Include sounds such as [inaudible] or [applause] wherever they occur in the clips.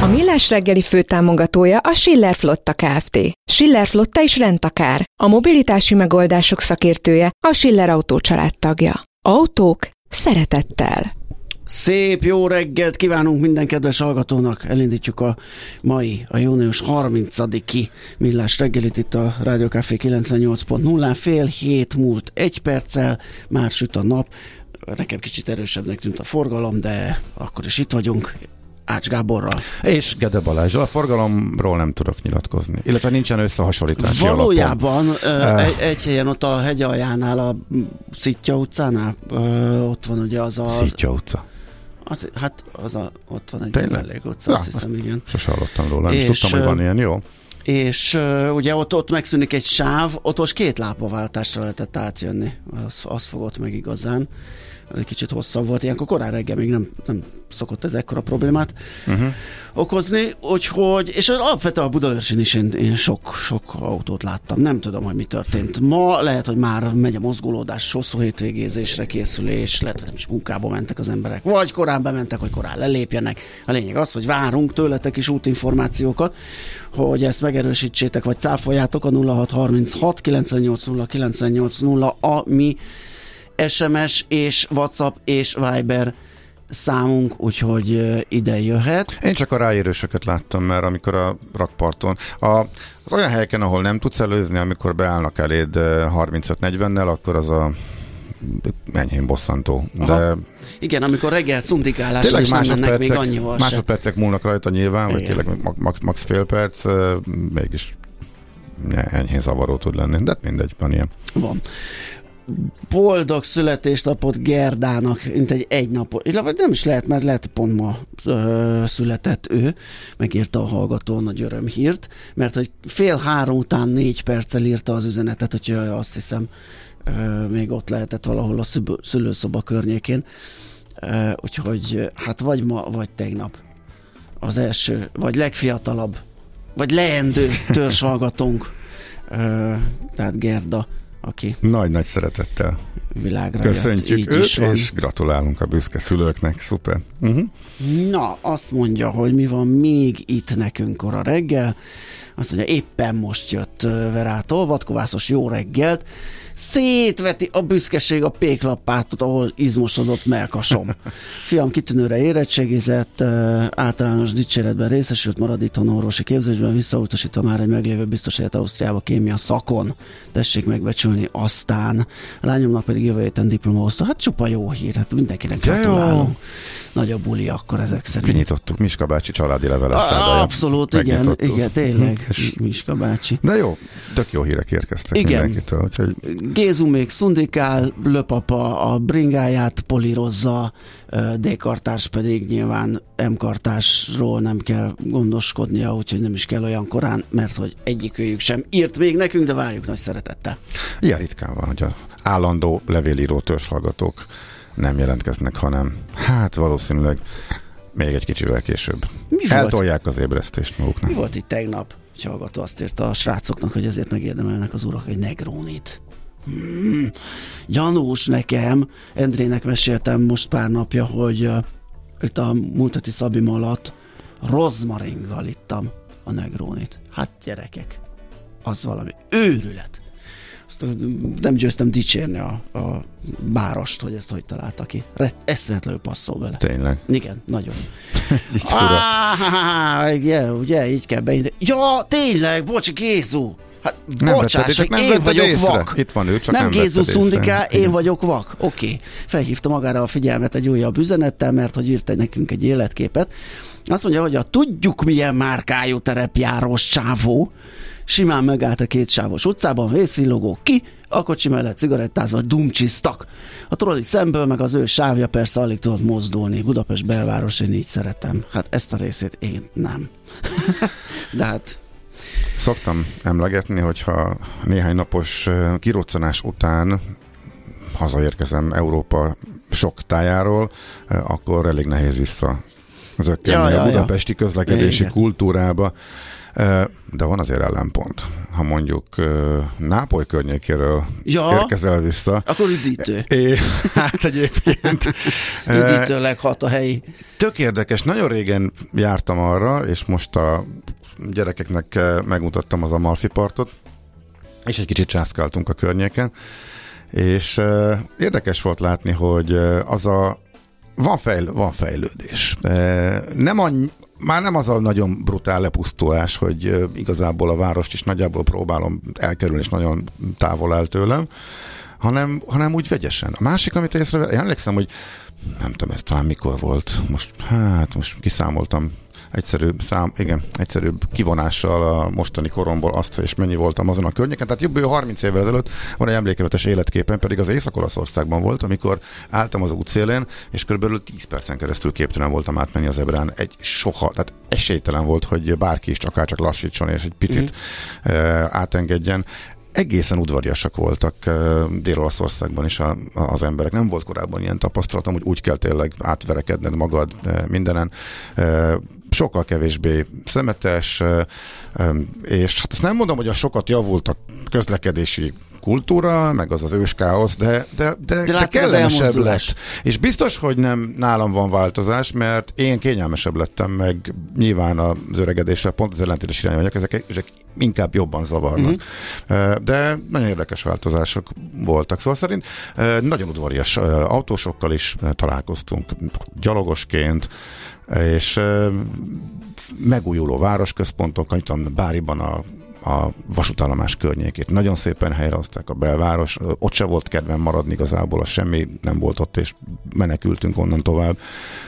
A Millás reggeli főtámogatója a Schiller Flotta Kft. Schiller Flotta is rendtakár. A mobilitási megoldások szakértője a Schiller Autó tagja. Autók szeretettel. Szép jó reggelt kívánunk minden kedves hallgatónak. Elindítjuk a mai, a június 30-i millás reggelit itt a Rádió Café 98.0. Fél hét múlt egy perccel, már süt a nap. Nekem kicsit erősebbnek tűnt a forgalom, de akkor is itt vagyunk. Ács Gáborral. És Gede Balázsral. A forgalomról nem tudok nyilatkozni. Illetve nincsen összehasonlítási Valójában alapon. egy, egy helyen ott a hegy aljánál, a Szitja utcánál, ott van ugye az a... Szitja utca. Az, hát az a, ott van egy Tényleg? mellék utca, Na, azt hiszem, igen. Sose hallottam róla, nem is És, tudtam, hogy van ilyen, jó? És uh, ugye ott, ott megszűnik egy sáv, ott most két lápaváltásra lehetett átjönni. Az, az fogott meg igazán. Ez egy kicsit hosszabb volt. Ilyenkor korán reggel még nem, nem szokott ez ekkora problémát uh-huh. okozni. Úgyhogy, és alapvetően a Budaörsön is én, én sok, sok autót láttam. Nem tudom, hogy mi történt. Ma lehet, hogy már megy a mozgolódás, hosszú hétvégézésre készülés, lehet, hogy nem is munkába mentek az emberek, vagy korán bementek, hogy korán lelépjenek. A lényeg az, hogy várunk tőletek is útinformációkat, hogy ezt megerősítsétek, vagy cáfoljátok a 0636 980 980 a mi SMS és WhatsApp és Viber számunk, úgyhogy ide jöhet. Én csak a ráérősöket láttam, mert amikor a rakparton, a, az olyan helyeken, ahol nem tudsz előzni, amikor beállnak eléd eh, 35-40-nel, akkor az a enyhén bosszantó. De Aha. Igen, amikor reggel szundikálásra is nem mennek még annyival másodpercek múlnak rajta nyilván, vagy tényleg ma- max, max fél perc, mégis enyhén zavaró tud lenni, de mindegy, van ilyen. Van. Boldog születésnapot Gerdának, mint egy egy napot, illetve nem is lehet, mert lehet pont ma ö, született ő, megírta a hallgató nagy örömhírt, mert hogy fél három után négy perccel írta az üzenetet, hogy azt hiszem ö, még ott lehetett valahol a szübö- szülőszoba környékén, ö, úgyhogy hát vagy ma, vagy tegnap. Az első, vagy legfiatalabb, vagy leendő törzshallgatónk, ö, tehát Gerda, aki Nagy-nagy szeretettel világra jött. köszöntjük Így őt, is van. és gratulálunk a büszke szülőknek, szuper. Uh-huh. Na, azt mondja, hogy mi van még itt nekünk kora reggel. Azt mondja, éppen most jött Verától, vadkovászos jó reggelt. Szétveti a büszkeség a péklappát, ahol izmosodott melkasom. [laughs] Fiam kitűnőre érettségizett, általános dicséretben részesült, marad itthon orvosi képzésben, visszautasítva már egy meglévő biztos helyet Ausztriába kémia szakon. Tessék megbecsülni aztán. A lányomnak pedig jövő héten diplomahozta. Hát csupa jó hír, hát mindenkinek gratulálunk. Nagyobb buli akkor ezek szerint. Kinyitottuk Miska bácsi családi leveles A-. Abszolút, igen, igen, tényleg, Miska bácsi. De jó, tök jó hírek érkeztek Igen. mindenkitől. Úgyhogy Gézu még szundikál, Löpapa a bringáját polírozza, ö, D-kartárs pedig nyilván M-kartásról nem kell gondoskodnia, úgyhogy nem is kell olyan korán, mert hogy egyikőjük sem írt még nekünk, de várjuk nagy szeretettel. ilyen ritkán van, hogy a állandó levélíró törzshallgatók nem jelentkeznek, hanem hát valószínűleg még egy kicsivel később. Mi volt? Eltolják az ébresztést maguknak. Mi volt itt tegnap? Egy hallgató azt írta a srácoknak, hogy ezért megérdemelnek az urak egy negrónit. Hmm, gyanús nekem, Endrének meséltem most pár napja, hogy uh, itt a múlt heti Szabim alatt rozmaringgal ittam a negrónit. Hát gyerekek, az valami őrület. Azt nem győztem dicsérni a, a bárost, hogy ezt hogy találta ki. Re- eszméletlenül passzol bele. Tényleg. Igen, nagyon. [laughs] Így fura. Ah, igen, ugye, így kell beindítani. Ja, tényleg, bocs, Gézu. Hát, Nem bocsáss, vetted, nem én vagyok észre. vak. Itt van ő, csak nem, nem Gézu vetted észre. Szundiká, én vagyok vak. Oké. Okay. Felhívta magára a figyelmet egy újabb üzenettel, mert hogy írt nekünk egy életképet. Azt mondja, hogy a tudjuk milyen márkájú terepjárós csávó simán megállt a két sávos utcában, vészvillogó ki, a kocsi mellett cigarettázva dumcsisztak. A trolli szemből, meg az ő sávja persze alig tudott mozdulni. Budapest belváros, én így szeretem. Hát ezt a részét én nem. [laughs] De hát Szoktam emlegetni, hogyha néhány napos kiroccanás után hazaérkezem Európa sok tájáról, akkor elég nehéz vissza zökkenni Ja, ja, a ja. budapesti közlekedési Igen. kultúrába. De van azért ellenpont. Ha mondjuk Nápoly környékéről Ja. érkezel vissza, akkor üdítő. É, [laughs] hát egyébként Üdítőleg hat a helyi. Tök érdekes, nagyon régen jártam arra, és most a gyerekeknek eh, megmutattam az Amalfi partot, és egy kicsit császkáltunk a környéken, és uh, érdekes volt látni, hogy uh, az a van, fejl, van fejlődés. Nem annyi, már nem az a nagyon brutál lepusztulás, hogy igazából a várost is nagyjából próbálom elkerülni, és nagyon távol áll tőlem, hanem, hanem úgy vegyesen. A másik, amit észrevettem, én emlékszem, hogy nem tudom, ez talán mikor volt, most, hát most kiszámoltam egyszerű szám, igen, egyszerű kivonással a mostani koromból azt, és mennyi voltam azon a környéken. Tehát jobb 30 évvel ezelőtt van egy emlékevetes életképen, pedig az Észak-Olaszországban volt, amikor álltam az útszélén, és körülbelül 10 percen keresztül képtelen voltam átmenni az ebrán. Egy soha, tehát esélytelen volt, hogy bárki is akár csak lassítson, és egy picit mm. átengedjen egészen udvariasak voltak uh, Dél-Olaszországban is a, a, az emberek. Nem volt korábban ilyen tapasztalatom, hogy úgy kell tényleg átverekedned magad uh, mindenen. Sokkal kevésbé szemetes, és hát ezt nem mondom, hogy a sokat javult a közlekedési kultúra, meg az az őskáosz, de, de, de, de, de kellemesebb lett. És biztos, hogy nem nálam van változás, mert én kényelmesebb lettem, meg nyilván az öregedéssel pont az ellentétes irányba vagyok, ezek, ezek inkább jobban zavarnak. Uh-huh. De nagyon érdekes változások voltak. Szóval szerint nagyon udvarias autósokkal is találkoztunk, gyalogosként, és megújuló városközpontokkal, itt Báriban a a vasútállomás környékét. Nagyon szépen helyrehozták a belváros, ott se volt kedvem maradni igazából, az semmi nem volt ott, és menekültünk onnan tovább,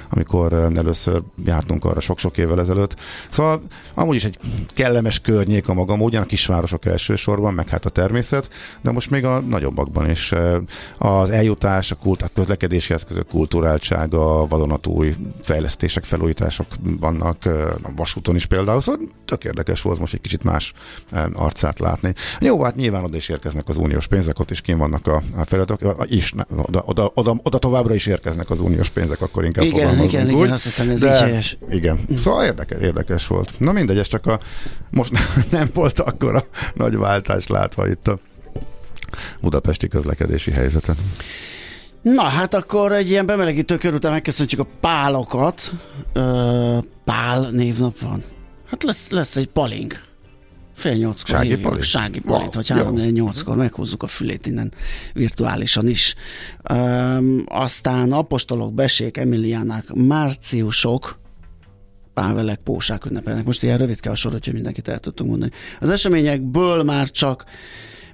amikor először jártunk arra sok-sok évvel ezelőtt. Szóval amúgy is egy kellemes környék a maga módján, a kisvárosok elsősorban, meg hát a természet, de most még a nagyobbakban is. Az eljutás, a, kult, a közlekedési eszközök kulturáltsága, vadonatúj fejlesztések, felújítások vannak a vasúton is például, szóval tök érdekes volt most egy kicsit más arcát látni. Jó, hát nyilván oda is érkeznek az uniós pénzek, ott is kim vannak a, a feladatok, is, ne, oda, oda, oda, oda, továbbra is érkeznek az uniós pénzek, akkor inkább Igen, igen, úgy. igen, azt hiszem ez De- így helyes. Igen. Szóval érdekes, érdekes volt. Na mindegy, ez csak a most [laughs] nem volt akkor a nagy váltás látva itt a budapesti közlekedési helyzeten. Na, hát akkor egy ilyen bemelegítő kör után megköszöntjük a pálokat. Ö, pál névnap van. Hát lesz, lesz egy paling. Fél nyolckor Sági hívjuk. palink? Sági Wow, palint, vagy három nyolckor meghúzzuk a fülét innen virtuálisan is. Öm, aztán apostolok, besék, emiliánák, márciusok, Pávelek, pósák ünnepelnek. Most ilyen rövidke a sor, hogy mindenkit el tudtunk mondani. Az eseményekből már csak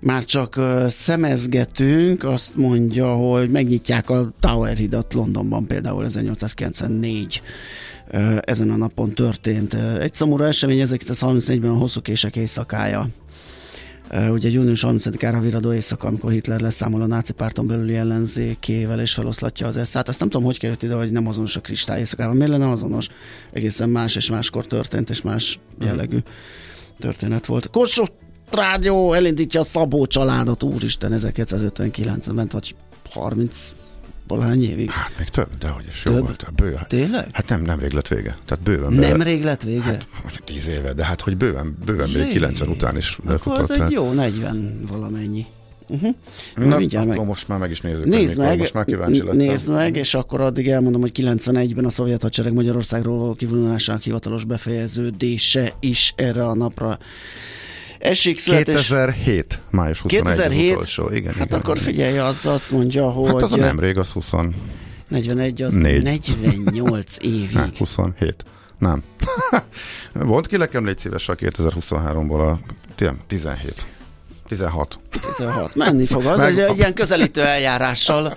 már csak uh, szemezgetünk, azt mondja, hogy megnyitják a Tower hidat Londonban például 1894 uh, ezen a napon történt. Egy szomorú esemény 1934-ben a hosszú kések éjszakája. Ugye június 30-ára viradó éjszaka, amikor Hitler leszámol a náci párton belüli ellenzékével és feloszlatja az eszát. Azt nem tudom, hogy került ide, hogy nem azonos a kristály éjszakában. Miért lenne azonos? Egészen más és máskor történt, és más jellegű történet volt. Kossuth Rádió elindítja a Szabó családot, úristen, 1959-ben, vagy 30 Valahány évig? Hát még több, de hogy is jó Több? volt. Bő, Tényleg? Hát nem, nem rég lett vége. Tehát bőven. Nem bele- rég lett vége? Hát, tíz éve, de hát hogy bőven, bőven Jé. még 90 után is Akkor lefutott. az egy tehát- jó 40 valamennyi. Uh-huh. Na, mindjárt akkor meg. most már meg is nézzük. Nézd meg, Most már kíváncsi lettem. nézd meg, és akkor addig elmondom, hogy 91-ben a szovjet hadsereg Magyarországról való kivonulásának hivatalos befejeződése is erre a napra esik. Születés... 2007. május 21 2007? az utolsó. Igen, Hát igen, akkor igen. figyelj, az azt mondja, hogy Hát az a nemrég, az 20, 41, az Négy. 48 [laughs] évig. nem, 27. Nem. Volt ki nekem, légy szíves, a 2023-ból a tényleg, 17. 16. 16. Menni fog az, Meg- egy, ilyen közelítő eljárással,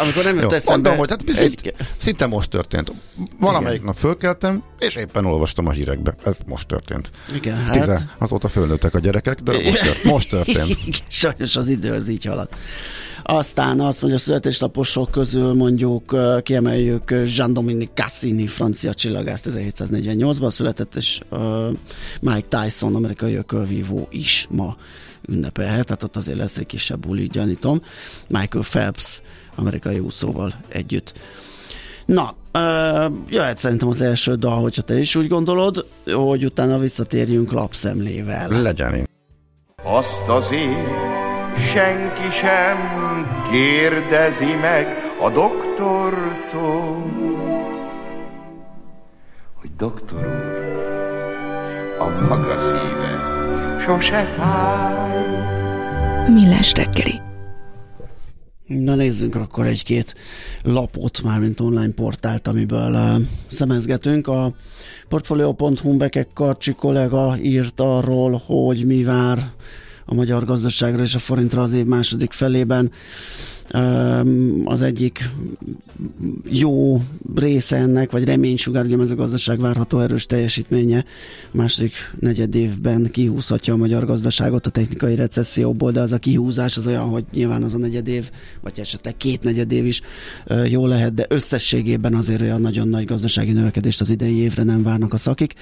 amikor nem Jó, eszembe. mondom, hogy hát egy, szinte, most történt. Valamelyik nap fölkeltem, és éppen olvastam a hírekbe. Ez most történt. igen, Hát. Tize, azóta fölnőttek a gyerekek, de most, tört, [laughs] most történt. Igen, Sajnos az idő az így halad. Aztán azt mondja, a születésnaposok közül mondjuk kiemeljük Jean-Dominique Cassini, francia csillagász 1748-ban született, és Mike Tyson, amerikai ökölvívó is ma ünnepelhet, tehát ott azért lesz egy kisebb buli, gyanítom. Michael Phelps, amerikai úszóval együtt. Na, jöhet szerintem az első dal, hogyha te is úgy gondolod, hogy utána visszatérjünk lapszemlével. Legyen én. Azt azért senki sem kérdezi meg a doktortól, hogy doktor úr, a maga szíve sose fáj. Millás reggeli. Na nézzünk akkor egy-két lapot, mármint online portált, amiből uh, szemezgetünk. A Portfolio.hu Bekek Karcsi kollega írt arról, hogy mi vár a magyar gazdaságra és a forintra az év második felében. Az egyik jó része ennek, vagy reménysugár, ugye a mezőgazdaság várható erős teljesítménye. Második negyed évben kihúzhatja a magyar gazdaságot a technikai recesszióból, de az a kihúzás az olyan, hogy nyilván az a negyed év, vagy esetleg két negyed év is jó lehet, de összességében azért olyan nagyon nagy gazdasági növekedést az idei évre nem várnak a szakik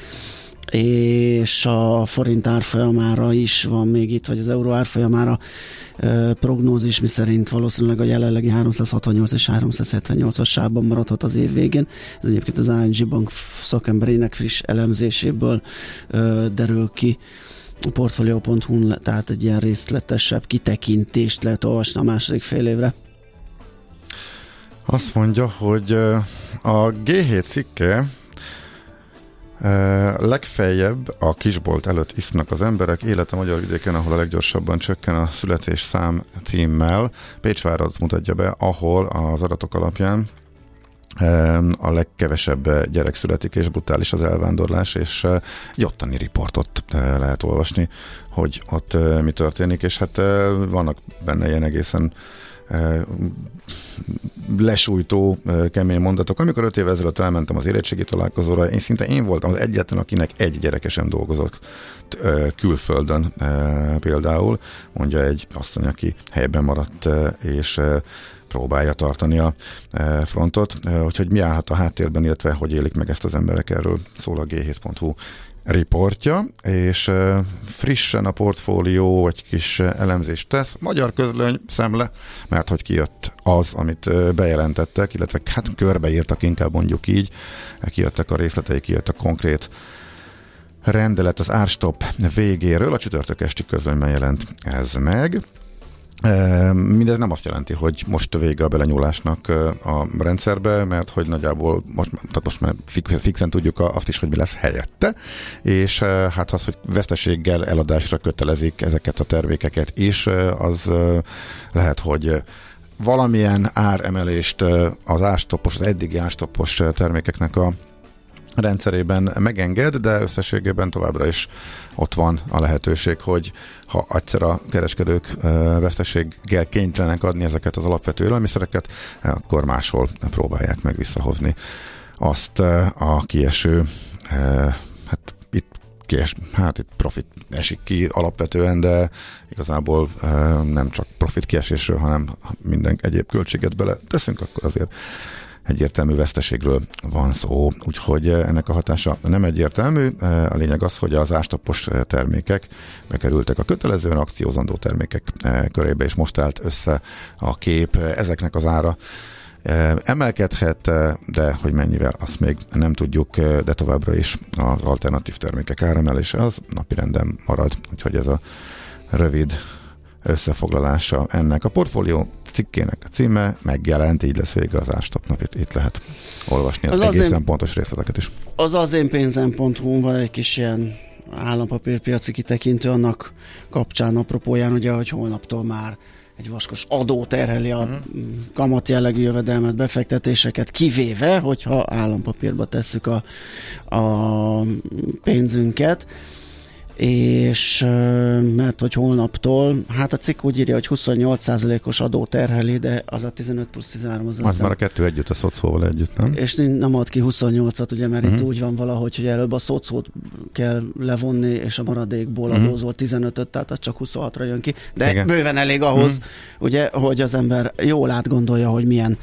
és a forint árfolyamára is van még itt, vagy az euró árfolyamára ö, prognózis, mi szerint valószínűleg a jelenlegi 368 és 378-as sávban maradhat az év végén. Ez egyébként az ING Bank szakemberének friss elemzéséből ö, derül ki a portfolio.hu, tehát egy ilyen részletesebb kitekintést lehet olvasni a második fél évre. Azt mondja, hogy a G7 cikke legfeljebb a kisbolt előtt isznak az emberek, élete magyar vidéken, ahol a leggyorsabban csökken a születés szám címmel. Pécsvárat mutatja be, ahol az adatok alapján a legkevesebb gyerek születik, és brutális az elvándorlás, és egy ottani riportot lehet olvasni, hogy ott mi történik, és hát vannak benne ilyen egészen lesújtó, kemény mondatok. Amikor öt évvel ezelőtt elmentem az érettségi találkozóra, én szinte én voltam az egyetlen, akinek egy gyerekesen dolgozott külföldön például, mondja egy asszony, aki helyben maradt, és próbálja tartani a frontot. Úgyhogy mi állhat a háttérben, illetve hogy élik meg ezt az emberek, erről szól a g7.hu riportja, és frissen a portfólió egy kis elemzést tesz. Magyar közlöny szemle, mert hogy kijött az, amit bejelentettek, illetve hát körbeírtak inkább mondjuk így, kijöttek a részletei, kijött a konkrét rendelet az árstop végéről, a csütörtök esti közlönyben jelent ez meg. Mindez nem azt jelenti, hogy most vége a belenyúlásnak a rendszerbe, mert hogy nagyjából most, tehát most már fi- fixen tudjuk azt is, hogy mi lesz helyette, és hát az, hogy veszteséggel eladásra kötelezik ezeket a termékeket is, az lehet, hogy valamilyen áremelést az árstoppos, az eddigi árstoppos ö, termékeknek a rendszerében megenged, de összességében továbbra is ott van a lehetőség, hogy ha egyszer a kereskedők veszteséggel kénytelenek adni ezeket az alapvető élelmiszereket, akkor máshol próbálják meg visszahozni azt a kieső, hát itt kies, hát itt profit esik ki alapvetően, de igazából nem csak profit kiesésről, hanem minden egyéb költséget bele teszünk, akkor azért egyértelmű veszteségről van szó, úgyhogy ennek a hatása nem egyértelmű. A lényeg az, hogy az ástapos termékek bekerültek a kötelezően akciózandó termékek körébe, és most állt össze a kép. Ezeknek az ára Emelkedhet, de hogy mennyivel, azt még nem tudjuk, de továbbra is az alternatív termékek áremelése az napirenden marad, úgyhogy ez a rövid összefoglalása ennek a portfólió cikkének a címe megjelent, így lesz vége az ástopnak, itt, itt lehet olvasni az, az egészen én, pontos részleteket is. Az az én pénzem.hu van egy kis ilyen állampapírpiaci kitekintő annak kapcsán apropóján, ugye, hogy holnaptól már egy vaskos adó terheli a uh-huh. kamat jellegű jövedelmet, befektetéseket, kivéve, hogyha állampapírba tesszük a, a pénzünket és mert hogy holnaptól, hát a cikk úgy írja, hogy 28%-os adó terheli, de az a 15 plusz 13 az Az már a kettő együtt, a szocóval együtt, nem? És nem ad ki 28-at, ugye, mert uh-huh. itt mhm. úgy van valahogy, hogy előbb a szocót kell levonni, és a maradékból uh-huh. adózol 15-öt, tehát az csak 26-ra jön ki, de Igen. bőven elég ahhoz, uh-huh. ugye, hogy az ember jól átgondolja, hogy milyen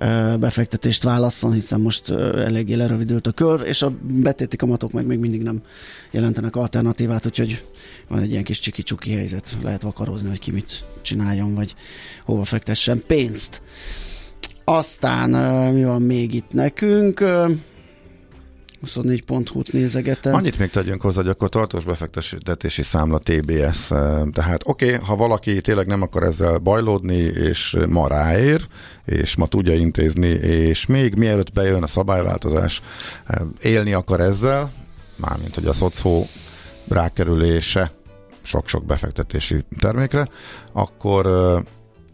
uh, befektetést válasszon, hiszen most uh, eléggé lerövidült a kör, és a betéti kamatok meg még mindig nem jelentenek alternatívát, úgyhogy van egy ilyen kis csiki-csuki helyzet, lehet vakarozni, hogy ki mit csináljon, vagy hova fektessen pénzt. Aztán mi van még itt nekünk? 24.hu-t nézegetem. Annyit még tegyünk hozzá, hogy akkor tartós befektetési számla TBS. Tehát oké, okay, ha valaki tényleg nem akar ezzel bajlódni, és ma ráér, és ma tudja intézni, és még mielőtt bejön a szabályváltozás, élni akar ezzel, mármint hogy a szocó rákerülése sok-sok befektetési termékre, akkor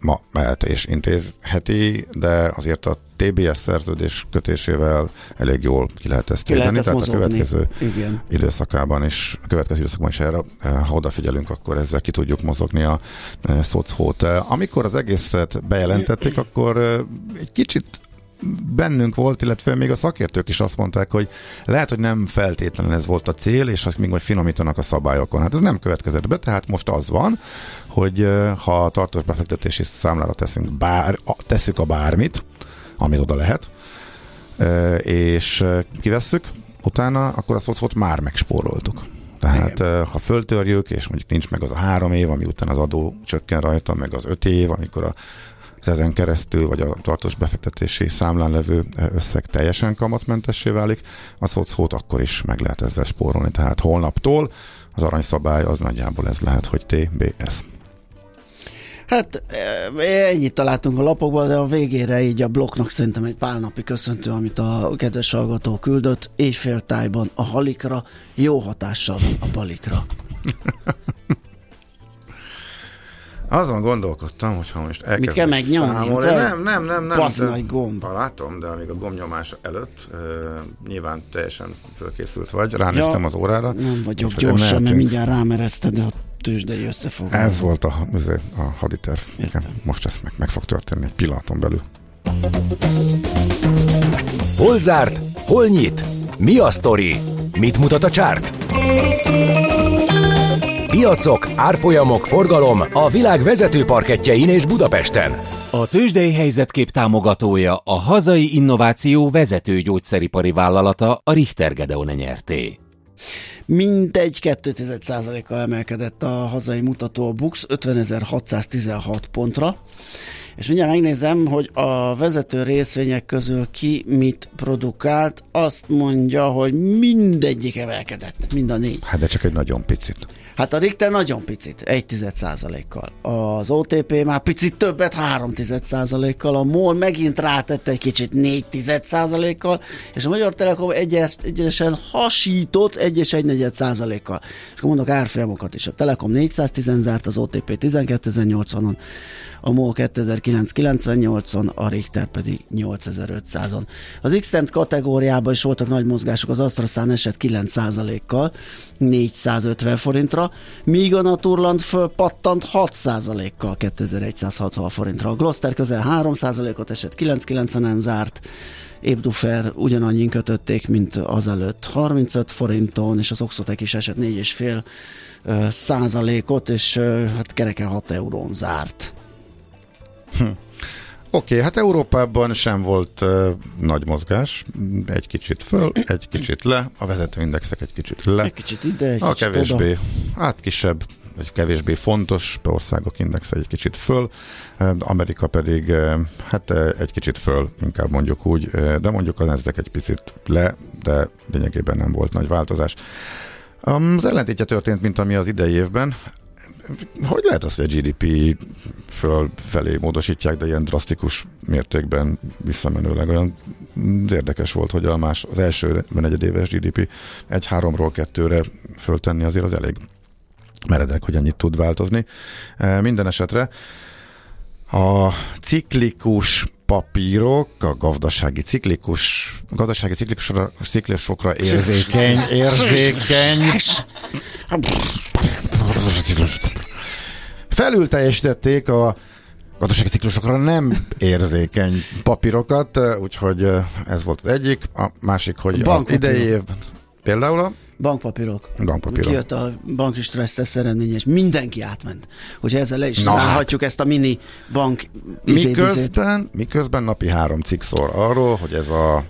ma mehet és intézheti, de azért a TBS szerződés kötésével elég jól ki lehet ezt ki tehát mozogni. a következő Igen. időszakában is, a következő időszakban is erre, ha odafigyelünk, akkor ezzel ki tudjuk mozogni a szocót. Amikor az egészet bejelentették, akkor egy kicsit bennünk volt, illetve még a szakértők is azt mondták, hogy lehet, hogy nem feltétlenül ez volt a cél, és azt még majd finomítanak a szabályokon. Hát ez nem következett be, tehát most az van, hogy ha tartós befektetési számlára teszünk bár, tesszük a bármit, amit oda lehet, és kivesszük, utána akkor a szocot már megspóroltuk. Tehát Igen. ha föltörjük, és mondjuk nincs meg az a három év, ami után az adó csökken rajta, meg az öt év, amikor a ezen keresztül, vagy a tartós befektetési számlán levő összeg teljesen kamatmentessé válik, a szocót akkor is meg lehet ezzel spórolni. Tehát holnaptól az aranyszabály az nagyjából ez lehet, hogy TBS. Hát e, ennyit találtunk a lapokban, de a végére így a blokknak szerintem egy pár napi köszöntő, amit a kedves hallgató küldött, éjféltájban a halikra, jó hatással van a balikra. [laughs] Azon gondolkodtam, hogyha most elkezdek Mit kell megnyomni? Számolni. Nem, nem, nem, nem. Passz nagy gomb. Látom, de amíg a gombnyomás előtt uh, nyilván teljesen fölkészült vagy. Ránéztem ja, az órára. Nem vagyok gyorsan, mert mindjárt rámerezted a tőzsdei összefoglaló. Ez volt a, ez a haditerv. Igen, most ez meg, meg fog történni egy pillanaton belül. Hol zárt? Hol nyit? Mi a sztori? Mit mutat a csárt? Piacok, árfolyamok, forgalom a világ vezető parketjein és Budapesten. A tőzsdei helyzetkép támogatója a hazai innováció vezető gyógyszeripari vállalata a Richter Gedeon nyerté. Mindegy 2,1%-kal emelkedett a hazai mutató a Bux 50.616 pontra. És mindjárt megnézem, hogy a vezető részvények közül ki mit produkált. Azt mondja, hogy mindegyik emelkedett, mind a négy. Hát de csak egy nagyon picit. Hát a Richter nagyon picit, 1 kal Az OTP már picit többet, 3 kal A MOL megint rátette egy kicsit 4 kal és a Magyar Telekom egyes, egyesen hasított 1 és 1 kal És akkor mondok árfolyamokat is. A Telekom 410 zárt, az OTP 12.080-on, a MOL 2998-on, a Richter pedig 8500-on. Az x kategóriában is voltak nagy mozgások, az AstraZán esett 9%-kal, 450 forintra, míg a Naturland fölpattant 6%-kal 2160 forintra. A Gloster közel 3%-ot esett, 990-en zárt, Ébdufer ugyanannyin kötötték, mint azelőtt 35 forinton, és az Oxotec is esett 4,5 százalékot, és hát kereken 6 eurón zárt. Hm. Oké, okay, hát Európában sem volt uh, nagy mozgás, egy kicsit föl, egy kicsit le, a vezetőindexek egy kicsit le. Egy kicsit ide, egy a kicsit kevésbé, oda. hát kisebb egy kevésbé fontos országok indexe egy kicsit föl, Amerika pedig hát egy kicsit föl, inkább mondjuk úgy, de mondjuk az NASDAQ egy picit le, de lényegében nem volt nagy változás. Az ellentétje történt, mint ami az idei évben. Hogy lehet az, hogy a GDP föl felé módosítják, de ilyen drasztikus mértékben visszamenőleg? Olyan érdekes volt, hogy a más, az első negyedéves GDP egy háromról kettőre föltenni azért az elég meredek, hogy ennyit tud változni. Minden esetre a ciklikus papírok, a gazdasági ciklikus, gazdasági ciklikusokra, ciklikusokra érzékeny, érzékeny, felül teljesítették a gazdasági ciklusokra nem érzékeny papírokat, úgyhogy ez volt az egyik. A másik, hogy az idei évben például a Bankpapírok. Bankpapírok. Kijött a banki stressztesz eredménye, és mindenki átment. Hogyha ezzel le is állhatjuk hát. ezt a mini bank miközben, miközben napi három cikk szól arról, hogy ez a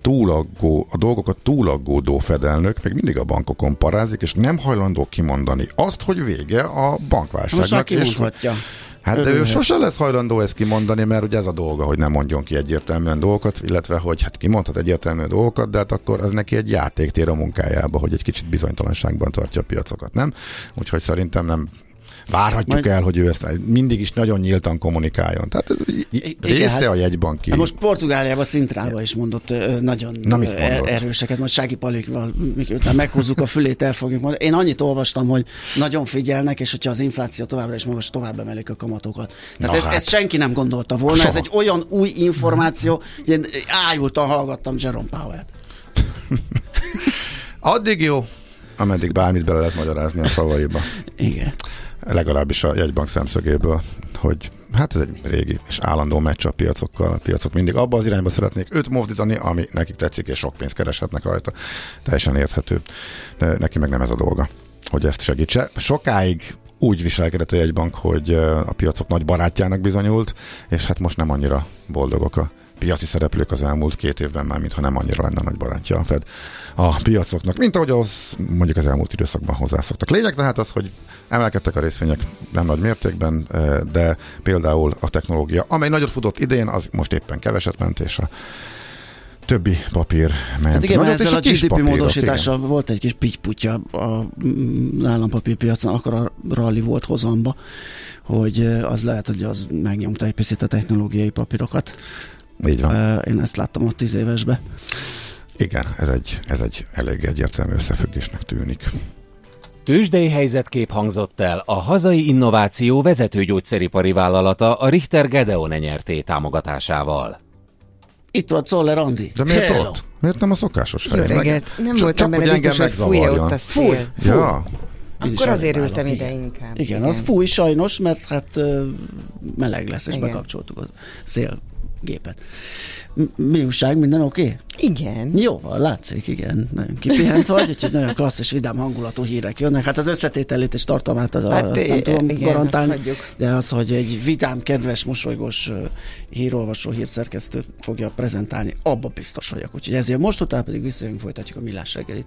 túlaggó, a dolgokat túlaggódó fedelnök még mindig a bankokon parázik, és nem hajlandó kimondani azt, hogy vége a bankválságnak. Most és, Hát de ő sose lesz hajlandó ezt kimondani, mert ugye ez a dolga, hogy nem mondjon ki egyértelműen dolgokat, illetve hogy hát kimondhat egyértelműen dolgokat, de hát akkor ez neki egy játéktér a munkájába, hogy egy kicsit bizonytalanságban tartja a piacokat, nem? Úgyhogy szerintem nem Várhatjuk Majd... el, hogy ő ezt mindig is nagyon nyíltan kommunikáljon. Tehát ez I- része hát, a jegybanki. Hát most Portugáliában Szintrába is mondott nagyon Na, mondott? erőseket, majd Sági Palikval, mikor meghúzzuk a fülét, el fogjuk mondani. Én annyit olvastam, hogy nagyon figyelnek, és hogyha az infláció továbbra is magas, tovább emelik a kamatokat. Tehát ez, hát. ezt senki nem gondolta volna. Soha. Ez egy olyan új információ, hogy én ájultan hallgattam Jerome Powell-t. [laughs] Addig jó, ameddig bármit bele lehet magyarázni a szavaiba. Igen legalábbis a jegybank szemszögéből, hogy hát ez egy régi és állandó meccs a piacokkal. A piacok mindig abba az irányba szeretnék őt mozdítani, ami nekik tetszik, és sok pénzt kereshetnek rajta. Teljesen érthető. De neki meg nem ez a dolga, hogy ezt segítse. Sokáig úgy viselkedett a jegybank, hogy a piacok nagy barátjának bizonyult, és hát most nem annyira boldogok a piaci szereplők az elmúlt két évben már, mintha nem annyira lenne nagy barátja a Fed a piacoknak, mint ahogy az mondjuk az elmúlt időszakban hozzászoktak. Lényeg tehát az, hogy emelkedtek a részvények nem nagy mértékben, eh, de például a technológia, amely nagyot futott idén, az most éppen keveset ment, és a többi papír ment. Hát igen, Nagyot, ezzel a, a GDP módosítással igen. volt egy kis pittyputya a állampapírpiacon, akkor a rally volt hozamba, hogy eh, az lehet, hogy az megnyomta egy picit a technológiai papírokat. Így van. Én ezt láttam ott tíz évesbe. Igen, ez egy, ez egy elég egyértelmű összefüggésnek tűnik. Tőzsdei helyzetkép hangzott el a hazai innováció vezető gyógyszeripari vállalata a Richter Gedeon nyerté támogatásával. Itt van Czoller Andi. De miért Hello. ott? Miért nem a szokásos helyen? Jó reggelt. Nem csak, voltam benne biztos, hogy fújja ott a szél. Fúj, fúj. Ja. Akkor azért ültem ide igen. inkább. Igen, igen, az fúj sajnos, mert hát meleg lesz, és igen. bekapcsoltuk a szélgépet. Mi újság, minden oké? Okay? Igen. Jó van, látszik, igen. Nagyon kipihent vagy, úgyhogy nagyon klassz és vidám hangulatú hírek jönnek. Hát az összetételét és tartalmát az, hát, azt nem tudom igen, garantálni, de az, hogy egy vidám, kedves, mosolygós hírolvasó, hírszerkesztő fogja prezentálni, abba biztos vagyok. Úgyhogy ezért most utána pedig visszajönk, folytatjuk a millás reggelit.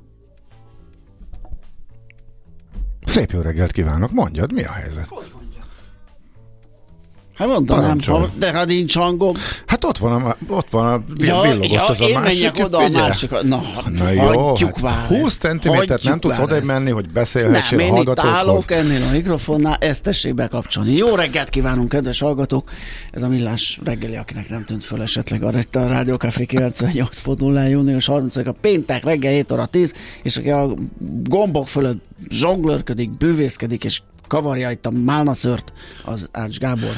Szép jó reggelt kívánok, mondjad, mi a helyzet? Hát mondanám, ha, de ha nincs hangom. Hát ott van a, ott van a Ja, villogott ja az a én másik. menjek oda a másik. Na, Na jó, hát már 20 ezt. centimétert nem tudsz oda menni, hogy beszélhessél Nem, a én itt hallgatókhoz. állok ennél a mikrofonnál, ezt tessék bekapcsolni. Jó reggelt kívánunk, kedves hallgatók! Ez a millás reggeli, akinek nem tűnt föl esetleg a, a Rádió Café 98.0 június 30 a péntek reggel 7 óra 10, és aki a gombok fölött zsonglőrködik, bűvészkedik, és kavarja itt a málnaszört, az Ács Gábor.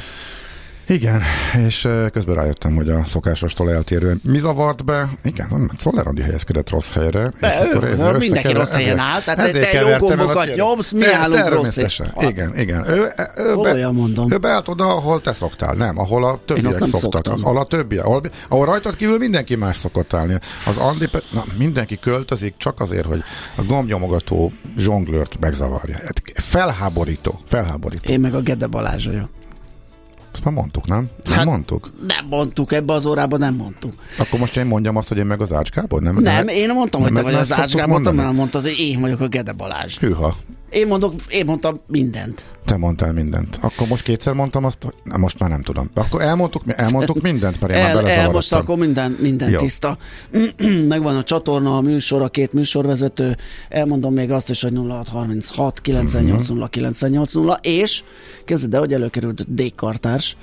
Igen, és közben rájöttem, hogy a szokásostól eltérően mi zavart be? Igen, Szoller Andi helyezkedett rossz helyre. Be, és akkor ő, mindenki rossz helyen áll, tehát te jó gombokat nyomsz, mi Ter- állunk rossz igen, igen. Ő, ő, be, mondom. ő beállt oda, ahol te szoktál, nem, ahol a többiek szoktak. Ahol a többiek, ahol, ahol rajtad kívül mindenki más szokott állni. Az Andi, na, mindenki költözik csak azért, hogy a gombnyomogató zsonglőrt megzavarja. Hát Felháborító, felháborító. Én meg a Gede Balázs vagyok. Ezt már mondtuk, nem? Nem Hát- mondtuk? Nem mondtuk, ebbe az órában nem mondtuk. Akkor most én mondjam azt, hogy én meg az Ácskából? Nem, Nem, én mondtam, hogy te nem vagy az Ács Gábor, te már mondtad, hogy én vagyok a Gede Balázs. Hűha, Én, mondok, én mondtam mindent. te mondtál mindent. Akkor most kétszer mondtam azt, hogy na, most már nem tudom. Akkor elmondtuk, elmondtuk mindent, mert én már El, el most akkor minden, minden Jó. tiszta. [clears throat] Megvan a csatorna, a műsor, a két műsorvezető. Elmondom még azt is, hogy 0636 980 980 és kezded el, hogy előkerült a D-kartárs,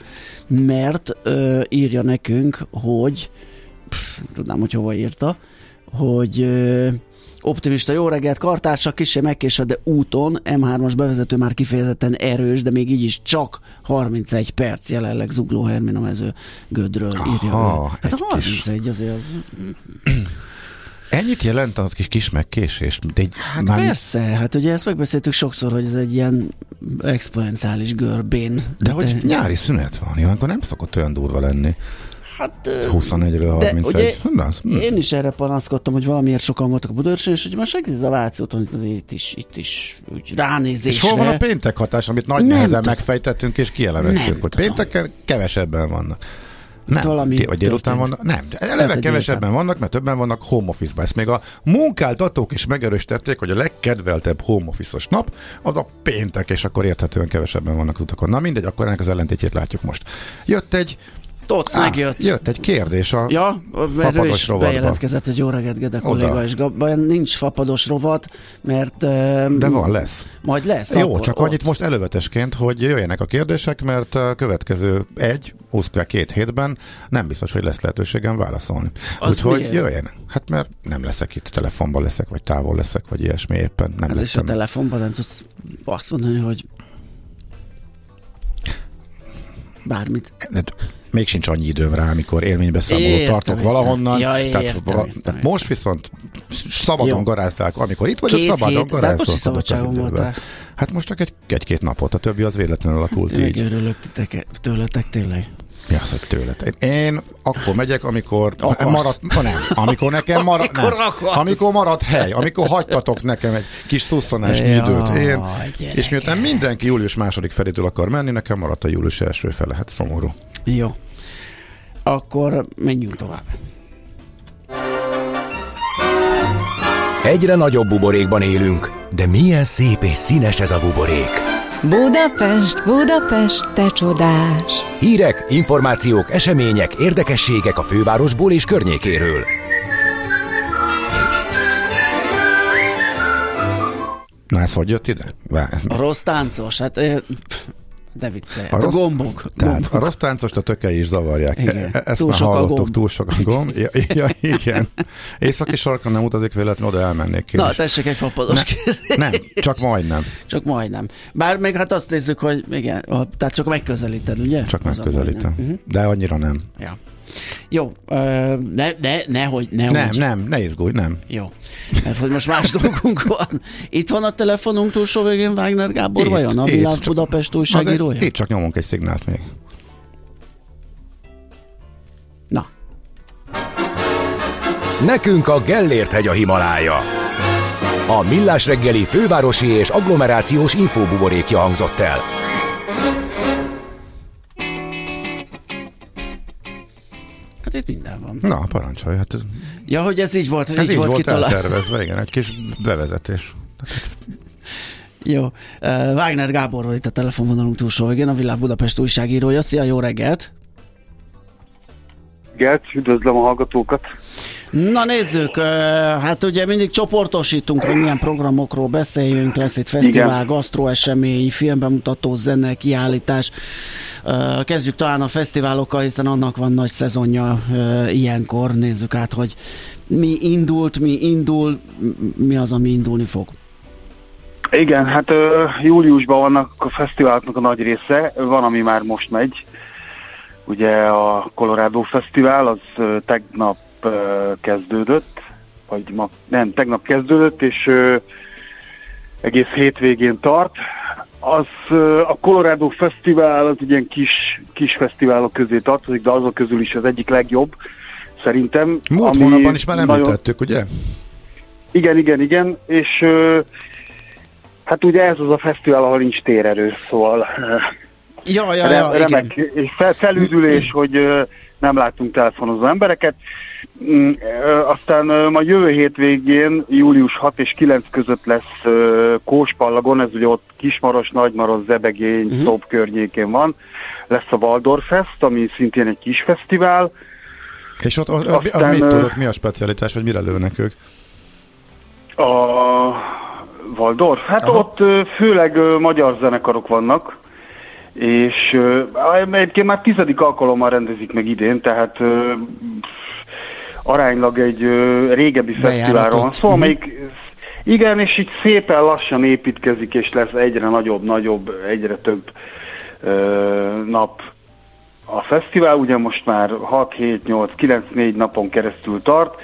mert ö, írja nekünk, hogy pff, tudnám, hogy hova írta, hogy ö, optimista jó reggelt, kartársak kisé megkésve, de úton, M3-as bevezető már kifejezetten erős, de még így is csak 31 perc jelenleg Zugló Hermina mező Gödről írja. Aha. Hát a egy kis- 31 azért. az- Ennyit jelent az kis, kis megkésés? De egy, Hát már... persze, hát ugye ezt megbeszéltük sokszor, hogy ez egy ilyen exponenciális görbén. De hogy nyári szünet van, ilyenkor nem szokott olyan durva lenni. Hát, ö, 21-ről de 31. ugye Na, az- hm. én is erre panaszkodtam, hogy valamiért sokan voltak a Budaörsön, és hogy már segít a Váci úton, itt azért itt is, itt is úgy ránézésre. És hol van a péntek hatás, amit nagy Nem nehezen tudom. megfejtettünk és kielemeztük, Nem hogy pénteken kevesebben vannak. Nem, Valami Valami vagy délután vannak? Nem, eleve hogy kevesebben vannak, mert többen vannak home office-ban. Ezt még a munkáltatók is megerősítették, hogy a legkedveltebb home office-os nap az a péntek, és akkor érthetően kevesebben vannak az utakon. Na mindegy, akkor ennek az ellentétjét látjuk most. Jött egy, Toc, megjött. jött egy kérdés a Ja, fapados is rovatba. bejelentkezett, hogy jó reggelt, Gede Oda. kolléga, és Gabban nincs fapados rovat, mert... em, De van, lesz. Majd lesz. Jó, akkor csak ott. annyit most elővetesként, hogy jöjjenek a kérdések, mert a következő egy, 20 két hétben nem biztos, hogy lesz lehetőségem válaszolni. Az Úgyhogy miért? jöjjenek. Hát mert nem leszek itt, telefonban leszek, vagy távol leszek, vagy ilyesmi éppen. Nem Hát és a leszem. telefonban nem tudsz azt mondani, hogy bármit. Hát, még sincs annyi időm rá, amikor élménybeszámolót Értem, tartok értem. valahonnan. Ja, tehát, értem, értem, tehát értem. most viszont szabadon Jó. garázdálok. Amikor itt vagyok, Két szabadon időben. voltál. Hát most csak egy, egy-két napot, a többi az véletlenül alakult Én így. megörülök tőletek tényleg. Mi az, hogy tőled? Én akkor megyek, amikor Akarsz. marad, nem, amikor nekem marad, Amikor nem, akarsz. amikor marad hely, amikor hagytatok nekem egy kis szusztanásnyi Jaj, időt. Én, és miután mindenki július második felétől akar menni, nekem maradt a július első fele, hát szomorú. Jó. Akkor menjünk tovább. Egyre nagyobb buborékban élünk, de milyen szép és színes ez a buborék. Budapest, Budapest, te csodás! Hírek, információk, események, érdekességek a fővárosból és környékéről. Na ez hogy jött ide? Vár, A rossz táncos, hát ö, de viccelj. A Hát a, rossz- gombok. Tehát gombok. a rossz táncost a tökei is zavarják. Igen. E- Ezt Túl már sok a hallottuk, gomb. túl sok a gomb. Ja, ja, igen. [laughs] Északi sarkon nem utazik véletlenül, oda elmennék én Na, is. tessék egy fapados kérdés. Nem, csak majdnem. Csak majdnem. Bár még hát azt nézzük, hogy igen, a, tehát csak megközelíted, ugye? Csak Az megközelítem. Mhm. De annyira nem. Ja. Jó, ne, ne, nehogy, nehogy. Nem, nem, ne izgulj, nem. Jó, mert hogy most más [laughs] dolgunk van. Itt van a telefonunk túlsó végén Wagner Gábor, Itt, vajon a Világ csak- Budapest újságírója? Itt csak nyomunk egy szignált még. Na, Nekünk a Gellért hegy a Himalája. A Millás reggeli fővárosi és agglomerációs infóbuborékja hangzott el. Hát itt minden van. Na, parancsolj, hát ez, Ja, hogy ez így volt, hogy ez így, így volt volt kitalálva. igen, egy kis bevezetés. Jó. Uh, Wagner Gáborról itt a telefonvonalunk túlsó végén, a Világ Budapest újságírója. Szia, jó reggelt! reggelt, üdvözlöm a hallgatókat. Na nézzük, hát ugye mindig csoportosítunk, hogy milyen programokról beszéljünk, lesz itt fesztivál, gasztroesemény, filmbemutató, zene, kiállítás. Kezdjük talán a fesztiválokkal, hiszen annak van nagy szezonja ilyenkor. Nézzük át, hogy mi indult, mi indul, mi az, ami indulni fog. Igen, hát júliusban vannak a fesztiváloknak a nagy része, van, ami már most megy, Ugye a Colorado Fesztivál az tegnap kezdődött, vagy ma, nem, tegnap kezdődött, és egész hétvégén tart. Az, a Colorado Fesztivál az ilyen kis, kis fesztiválok közé tartozik, de azok közül is az egyik legjobb, szerintem. Múlt ami hónapban is már említettük, nagyon... ugye? Igen, igen, igen, és hát ugye ez az a fesztivál, ahol nincs térerő, szóval Ja, ja, ja, remek, igen. és fel, felüdülés, hogy nem látunk telefonozó embereket. Mm, aztán ma jövő hétvégén, július 6 és 9 között lesz Kóspallagon, ez ugye ott Kismaros, Nagymaros, Zebegény, uh-huh. Szób környékén van. Lesz a Waldorf Fest, ami szintén egy kis fesztivál. És ott az, Aztán, az mit tudod, mi a specialitás, vagy mire lőnek ők? A Waldorf? Hát Aha. ott főleg magyar zenekarok vannak, és egyébként már tizedik alkalommal rendezik meg idén, tehát aránylag egy uh, régebbi fesztiválról van. Szó, amelyik igen, és így szépen lassan építkezik, és lesz egyre nagyobb, nagyobb, egyre több uh, nap a fesztivál, ugye most már 6, 7, 8, 9, 4 napon keresztül tart,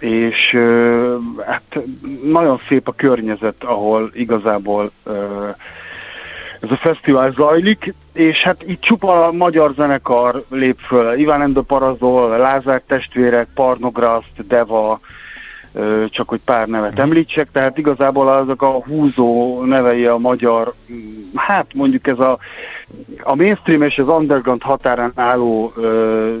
és uh, hát nagyon szép a környezet, ahol igazából uh, ez a fesztivál zajlik, és hát itt csupa a magyar zenekar lép föl. Iván Endo Parazol, Lázár testvérek, Parnograszt, Deva, csak hogy pár nevet mhm. említsek, tehát igazából azok a húzó nevei a magyar, hát mondjuk ez a, a mainstream és az underground határán álló ö,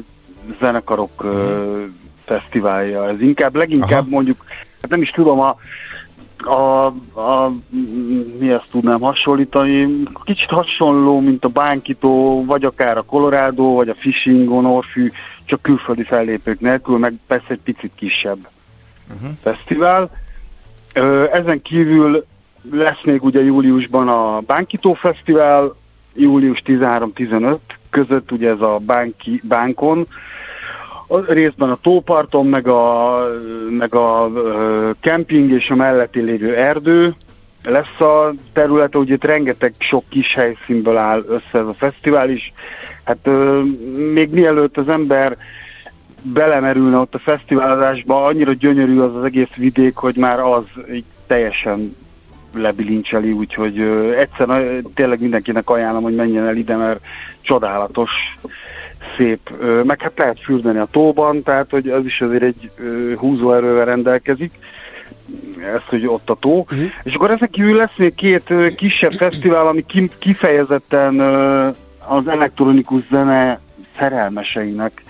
zenekarok ö, mhm. fesztiválja. Ez inkább, leginkább Aha. mondjuk, hát nem is tudom, a a, a mi ezt tudnám hasonlítani, kicsit hasonló, mint a Bánkító, vagy akár a Colorado, vagy a Fishing Orfű, csak külföldi fellépők nélkül, meg persze egy picit kisebb uh-huh. fesztivál. Ezen kívül lesz még ugye júliusban a Bánkító Fesztivál, július 13-15 között, ugye ez a Bánki, Bánkon, részben a tóparton, meg a, meg a kemping és a melletti lévő erdő lesz a területe, ugye itt rengeteg sok kis helyszínből áll össze ez a fesztivál is. Hát még mielőtt az ember belemerülne ott a fesztiválozásba, annyira gyönyörű az az egész vidék, hogy már az így teljesen lebilincseli, úgyhogy egyszer tényleg mindenkinek ajánlom, hogy menjen el ide, mert csodálatos szép, meg hát lehet fürdeni a tóban, tehát hogy az is azért egy húzóerővel rendelkezik, ez, hogy ott a tó. Uh-huh. És akkor ezek kívül lesz még két kisebb fesztivál, ami kifejezetten az elektronikus zene szerelmeseinek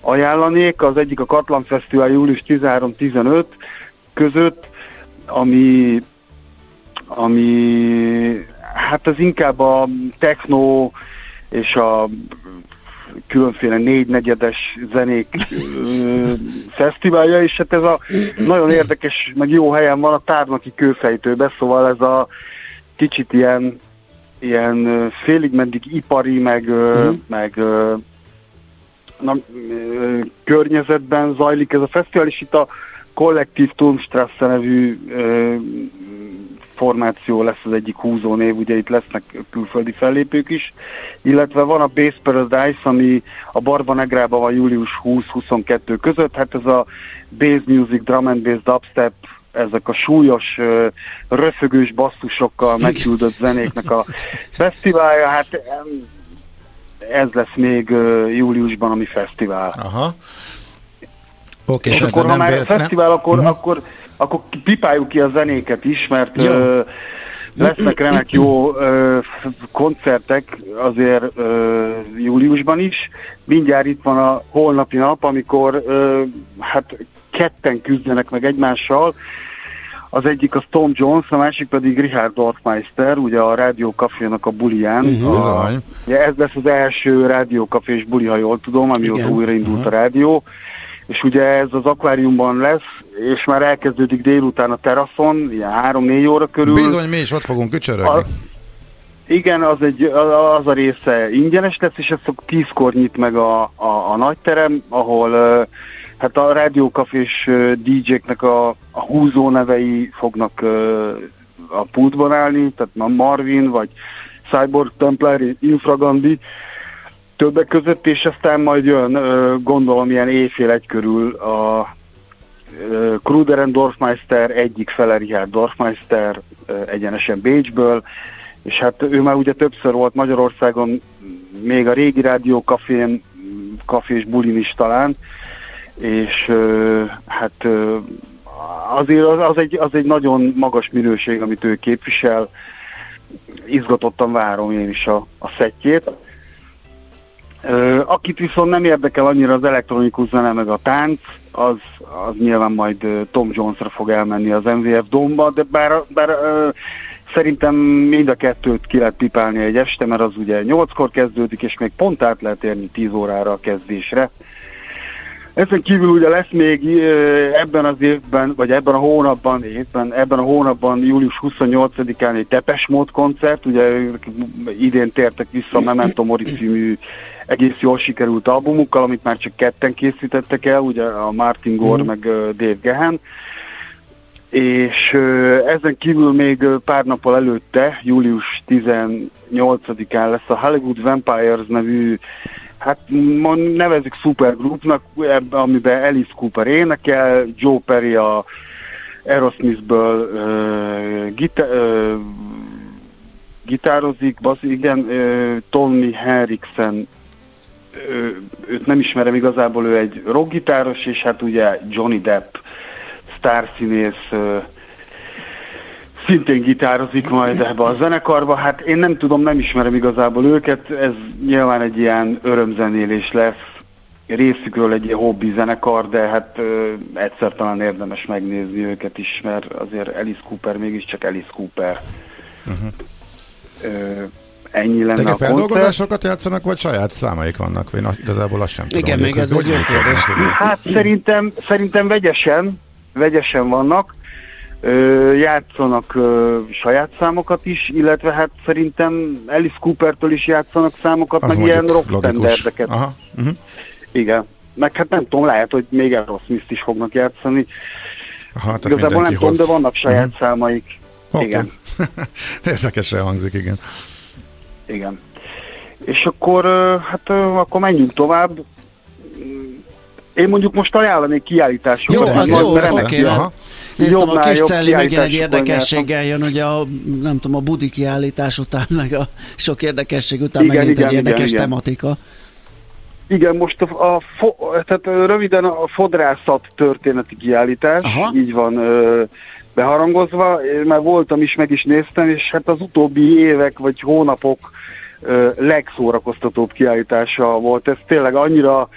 ajánlanék. Az egyik a Katlan Fesztivál július 13-15 között, ami, ami hát az inkább a techno és a különféle négynegyedes zenék fesztiválja, és hát ez a nagyon érdekes, meg jó helyen van a Tárnaki kőfejtőbe, szóval ez a kicsit ilyen, ilyen félig meddig ipari, meg, uh-huh. meg na, környezetben zajlik ez a fesztivál, és itt a Kollektív Turmstrasse nevű formáció lesz az egyik húzónév, ugye itt lesznek külföldi fellépők is, illetve van a Base Paradise, ami a Barba Negrában van július 20-22 között, hát ez a bass music, drum and bass, dubstep, ezek a súlyos, röfögős basszusokkal megküldött zenéknek a fesztiválja, hát ez lesz még júliusban a mi fesztivál. Aha. Okay, és akkor, ha már véletlen... fesztivál, akkor, uh-huh. akkor akkor pipáljuk ki a zenéket is, mert ö, lesznek remek jó ö, koncertek azért ö, júliusban is. Mindjárt itt van a holnapi nap, amikor ö, hát ketten küzdenek meg egymással. Az egyik az Tom Jones, a másik pedig Richard Dorfmeister, ugye a Rádió Cafénak a bulián. Uh-huh. A, ugye ez lesz az első Rádió Cafés buli, ha jól tudom, amióta újraindult Mhm. a rádió. És ugye ez az akváriumban lesz, és már elkezdődik délután a teraszon, ilyen 3-4 óra körül. Bizony, mi is ott fogunk ücsörögni. A, igen, az, egy, az a része ingyenes lesz, és ezt tízkor nyit meg a, a, a nagyterem, ahol hát a rádiókafés ö, DJ-knek a, a húzó nevei fognak a pultban állni, tehát a Marvin, vagy Cyborg Templar, Infragandi, többek között, és aztán majd jön, gondolom, ilyen éjfél egy körül a Kruderen Dorfmeister, egyik fele Richard Dorfmeister, egyenesen Bécsből, és hát ő már ugye többször volt Magyarországon, még a régi rádió kafén, kafés bulin is talán, és hát azért az, az, egy, az egy nagyon magas minőség, amit ő képvisel. Izgatottan várom én is a, a szettjét. Akit viszont nem érdekel annyira az elektronikus zene meg a tánc, az, az nyilván majd Tom Jonesra fog elmenni az MVF Domba, de bár, bár szerintem mind a kettőt ki lehet pipálni egy este, mert az ugye 8-kor kezdődik, és még pont át lehet érni 10 órára a kezdésre. Ezen kívül ugye lesz még ebben az évben, vagy ebben a hónapban, évben, ebben a hónapban július 28-án egy Tepes Mód koncert, ugye idén tértek vissza a Memento Mori című egész jól sikerült albumukkal, amit már csak ketten készítettek el, ugye a Martin Gore meg ö, Dave Gehen. És ezen kívül még pár nappal előtte, július 18-án lesz a Hollywood Vampires nevű hát ma nevezik supergroupnak, eb- amiben Alice Cooper énekel, Joe Perry a Aerosmithből uh, gita- uh, gitározik, basz, igen, uh, Tony Henriksen ő, őt nem ismerem igazából, ő egy rockgitáros, és hát ugye Johnny Depp, sztárszínész, ö, szintén gitározik majd ebbe a zenekarba. Hát én nem tudom, nem ismerem igazából őket, ez nyilván egy ilyen örömzenélés lesz, részükről egy ilyen hobbi zenekar, de hát ö, egyszer talán érdemes megnézni őket is, mert azért Alice Cooper mégiscsak Alice Cooper. Ö, ennyi lenne De a feldolgozásokat játszanak, vagy saját számaik vannak? Vagy én azt- igazából azt sem tudom. Igen, még ez egy jó kérdés. Hát szerintem, szerintem vegyesen, vegyesen vannak. Ö, játszanak ö, saját számokat is, illetve hát szerintem Alice Coopertől is játszanak számokat, Az meg ilyen rock standardeket. Aha. Uh-huh. Igen. Meg hát nem tudom, lehet, hogy még Aerosmith is fognak játszani. Aha, tehát Igazából nem mindenki tudom, de hoz. vannak saját Mhm. számaik. Oké. Igen. [laughs] Érdekesen hangzik, igen. Igen. És akkor, hát akkor menjünk tovább. Én mondjuk most ajánlanék kiállításokat. Jó, az jó, persze. oké. Néztem, a kis jobb Celli megint egy érdekességgel jön, ugye a, nem tudom, a budi kiállítás után, [laughs] meg a sok érdekesség után Igen, megint igen, egy érdekes igen. tematika. Igen, most a, a fo, tehát röviden a fodrászat történeti kiállítás, Aha. így van ö, beharangozva, én már voltam is, meg is néztem, és hát az utóbbi évek vagy hónapok ö, legszórakoztatóbb kiállítása volt. Ez tényleg annyira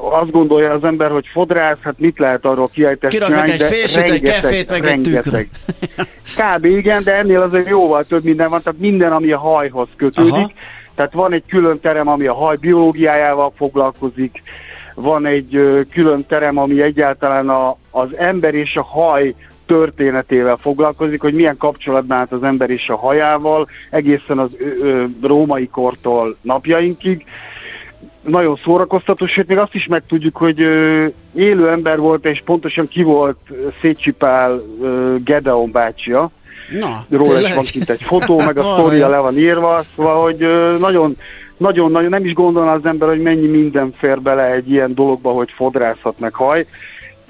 azt gondolja az ember, hogy fodrász, hát mit lehet arról kiállítást Kiraknak egy fésűt, egy kefét, meg egy rengeteg. [laughs] Kb. igen, de ennél azért jóval több minden van, tehát minden, ami a hajhoz kötődik. Aha. Tehát van egy külön terem, ami a haj biológiájával foglalkozik, van egy ö, külön terem, ami egyáltalán a, az ember és a haj történetével foglalkozik, hogy milyen kapcsolatban állt az ember és a hajával, egészen az ö, ö, római kortól napjainkig. Nagyon szórakoztató, sőt még azt is megtudjuk, hogy ö, élő ember volt, és pontosan ki volt Szécsi Pál ö, Gedeon bácsia, Na, róla is van kint egy fotó, meg a [laughs] sztoria le van írva, szóval, hogy nagyon, nagyon, nagyon nem is gondolná az ember, hogy mennyi minden fér bele egy ilyen dologba, hogy fodrászat meg haj.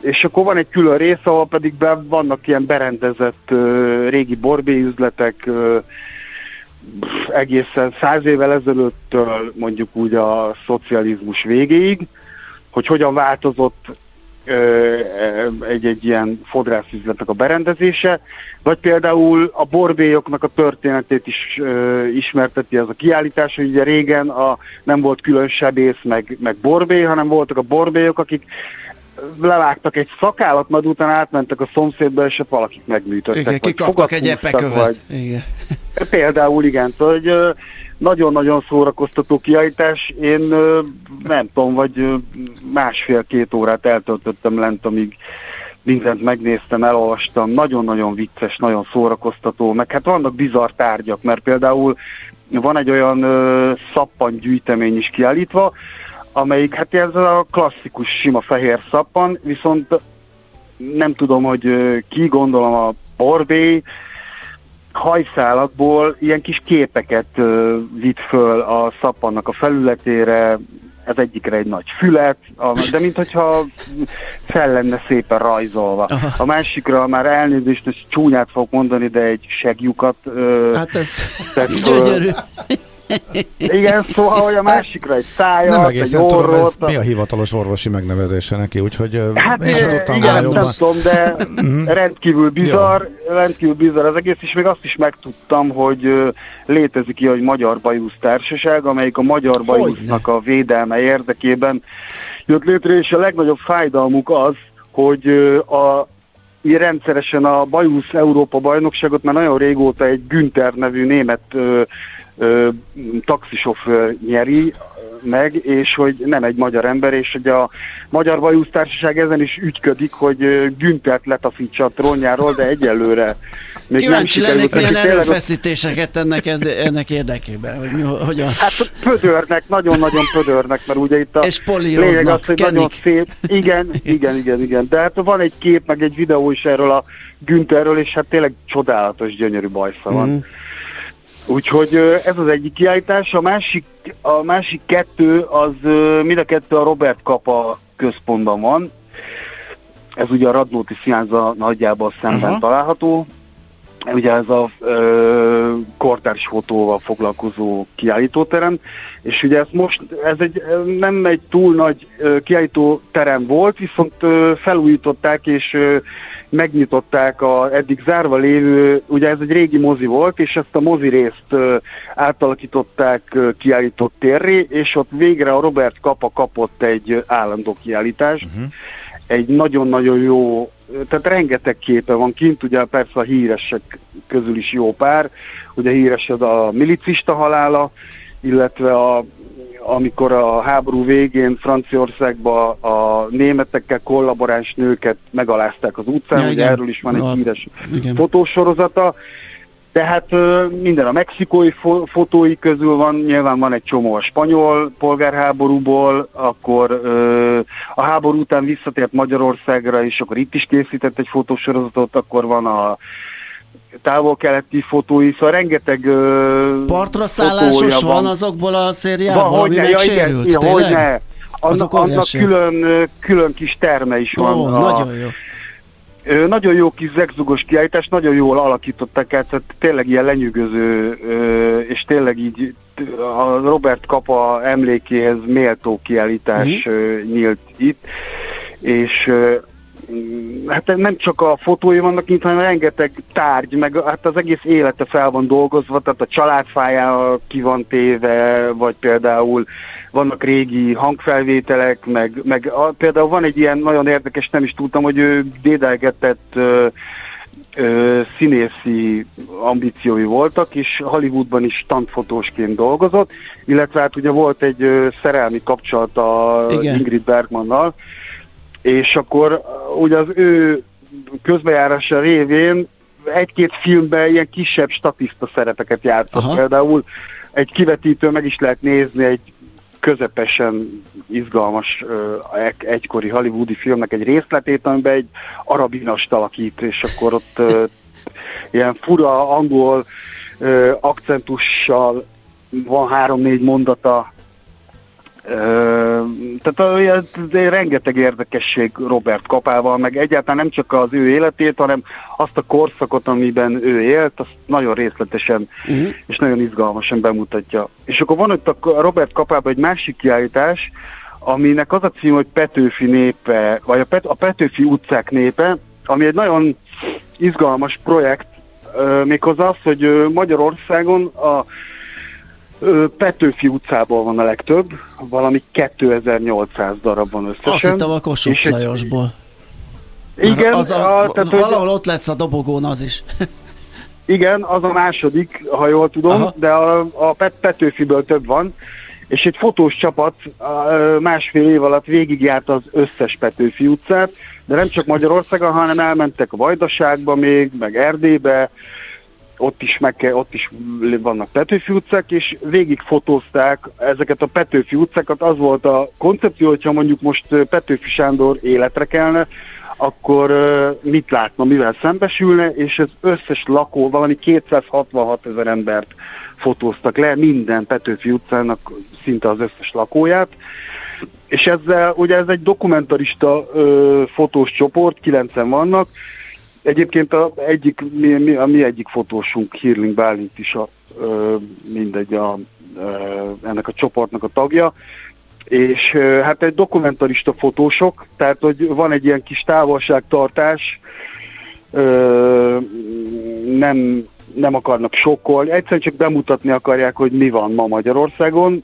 És akkor van egy külön rész, ahol pedig be vannak ilyen berendezett ö, régi borbélyüzletek, pff, egészen száz évvel ezelőttől mondjuk úgy a szocializmus végéig, hogy hogyan változott egy-egy ilyen fodrászüzletnek a berendezése, vagy például a borbélyoknak a történetét is ö, ismerteti ez a kiállítás, hogy ugye régen a, nem volt külön sebész meg, meg borbély, hanem voltak a borbélyok, akik levágtak egy szakállat, majd utána átmentek a szomszédba, és valakik megműtöttek. Igen, kikaptak egy epekövet. vagy- Igen. Például igen, szóval hogy nagyon-nagyon szórakoztató kiállítás. Én nem tudom, vagy másfél-két órát eltöltöttem lent, amíg mindent megnéztem, elolvastam. Nagyon-nagyon vicces, nagyon szórakoztató, meg hát vannak bizarr tárgyak, mert például van egy olyan ö, szappangyűjtemény is kiállítva, amelyik, hát ez a klasszikus sima fehér szappan, viszont nem tudom, hogy ki, gondolom a Borbé, hajszálakból ilyen kis képeket vitt föl a szappannak a felületére, ez egyikre egy nagy fület, de mintha fel lenne szépen rajzolva. Aha. A másikra már elnézést, és csúnyát fogok mondani, de egy segjukat ö, Hát ez tett gyönyörű. Igen, szóval, hogy a másikra egy szájat, Nem egy egészen tudom, ez mi a hivatalos orvosi megnevezése neki, úgyhogy Hát én sem tudtam igen, nem tudom, de rendkívül bizarr, rendkívül bizarr az egész, és még azt is megtudtam, hogy létezik ilyen, hogy Magyar Bajusz Társaság, amelyik a Magyar Bajusznak a védelme érdekében jött létre, és a legnagyobb fájdalmuk az, hogy a mi rendszeresen a Bajusz Európa bajnokságot már nagyon régóta egy Günther nevű német ö, taxisofőr nyeri meg, és hogy nem egy magyar ember, és hogy a Magyar Bajusz Társaság ezen is ügyködik, hogy ö, Günthert letaszítsa a trónjáról, de egyelőre még Kíváncsi nem lennék, milyen erőfeszítéseket ennek, ez, ennek érdekében, hogy mi, hogyan. Hát pödörnek, nagyon-nagyon pödörnek, mert ugye itt a És lényeg az, hogy kenik. nagyon szép. Igen, [laughs] igen, igen, igen. De hát van egy kép, meg egy videó is erről a Güntherről, és hát tényleg csodálatos, gyönyörű bajsza van. Mhm. Úgyhogy ez az egyik kiállítás, a másik, a másik kettő, az mind a kettő a Robert Kapa központban van. Ez ugye a Radnóti Sziánza nagyjából szemben Aha. található. Ugye ez a ö, kortárs fotóval foglalkozó kiállítóterem, és ugye ez most, ez egy nem egy túl nagy ö, kiállítóterem volt, viszont ö, felújították és ö, megnyitották a eddig zárva lévő, ugye ez egy régi mozi volt, és ezt a mozi részt ö, átalakították ö, kiállított térré, és ott végre a Robert Kapa kapott egy állandó kiállítást, uh-huh. Egy nagyon-nagyon jó, tehát rengeteg képe van kint, ugye persze a híresek közül is jó pár, ugye híres az a milicista halála, illetve a, amikor a háború végén Franciaországban a németekkel kollaboráns nőket megalázták az utcán, Ja, ugye igen. erről is van egy Na, híres igen. fotósorozata. Tehát minden a mexikói fo- fotói közül van, nyilván van egy csomó a spanyol polgárháborúból, akkor a háború után visszatért Magyarországra, és akkor itt is készített egy fotósorozatot, akkor van a távol-keleti fotói, szóval rengeteg ö, Partra szállásos van azokból a szériából, van, ami ja, igen, megsérült, igen, hogyne. Azok Annak, annak külön, külön kis terme is van. Ó, a- nagyon jó. Nagyon jó kis zegzugos kiállítás, nagyon jól alakították el, tehát tényleg ilyen lenyűgöző, és tényleg így a Robert Kapa emlékéhez méltó kiállítás ö, nyílt itt, és mm, hát nem csak a fotói vannak itt, hanem rengeteg tárgy, meg hát az egész élete fel van dolgozva, tehát a családfájára ki van téve, vagy például vannak régi hangfelvételek, meg, meg a, például van egy ilyen nagyon érdekes, nem is tudtam, hogy ő dédelgetett ö, ö, színészi ambíciói voltak, és Hollywoodban is standfotósként dolgozott, illetve hát ugye volt egy ö, szerelmi kapcsolata. Ingrid Bergmannal, és akkor uh, ugye az ő közbejárása révén egy-két filmben ilyen kisebb statiszta szerepeket játszott. Aha. Például egy kivetítő meg is lehet nézni egy közepesen izgalmas egy- egykori hollywoodi filmnek egy részletét, amiben egy arabinast alakít, és akkor ott ö, [laughs] ilyen fura angol akcentussal van három-négy mondata, tehát rengeteg érdekesség Robert Kapával, meg egyáltalán nem csak az ő életét, hanem azt a korszakot, amiben ő élt, azt nagyon részletesen Uh-huh. és nagyon izgalmasan bemutatja. És akkor van ott a Robert Kapában egy másik kiállítás, aminek az a cím, hogy Petőfi népe, vagy a, Pet, a Petőfi utcák népe, ami egy nagyon izgalmas projekt, méghozzá az, hogy Magyarországon a Petőfi utcából van a legtöbb, valami 2800 darab van összesen. Azt hittem a Kossuth És egy- Lajosból. Igen, az a, a, tehát, hogy- valahol ott lesz a dobogón az is. [laughs] Igen, az a második, ha jól tudom, Aha. De a, a Pet Petőfiből több van, és egy fotós csapat másfél év alatt végigjárt az összes Petőfi utcát, de nem csak Magyarországon, hanem elmentek a Vajdaságba még, meg Erdélybe, ott is, meg kell, ott is vannak Petőfi utcák, és végig fotózták ezeket a Petőfi utcákat. Az volt a koncepció, hogyha mondjuk most Petőfi Sándor életre kelne, akkor mit látna, mivel szembesülne, és az összes lakó, valami 266 ezer embert fotóztak le, minden Petőfi utcának szinte az összes lakóját. És ezzel, ugye ez egy dokumentarista ö, fotós csoport, kilencen vannak, Egyébként a, egyik, mi, mi, a mi egyik fotósunk, Hirling Bálint is a, ö, mindegy, a, ö, ennek a csoportnak a tagja, és ö, hát egy dokumentarista fotósok, tehát hogy van egy ilyen kis távolságtartás, ö, nem, nem akarnak sokkolni, egyszerűen csak bemutatni akarják, hogy mi van ma Magyarországon,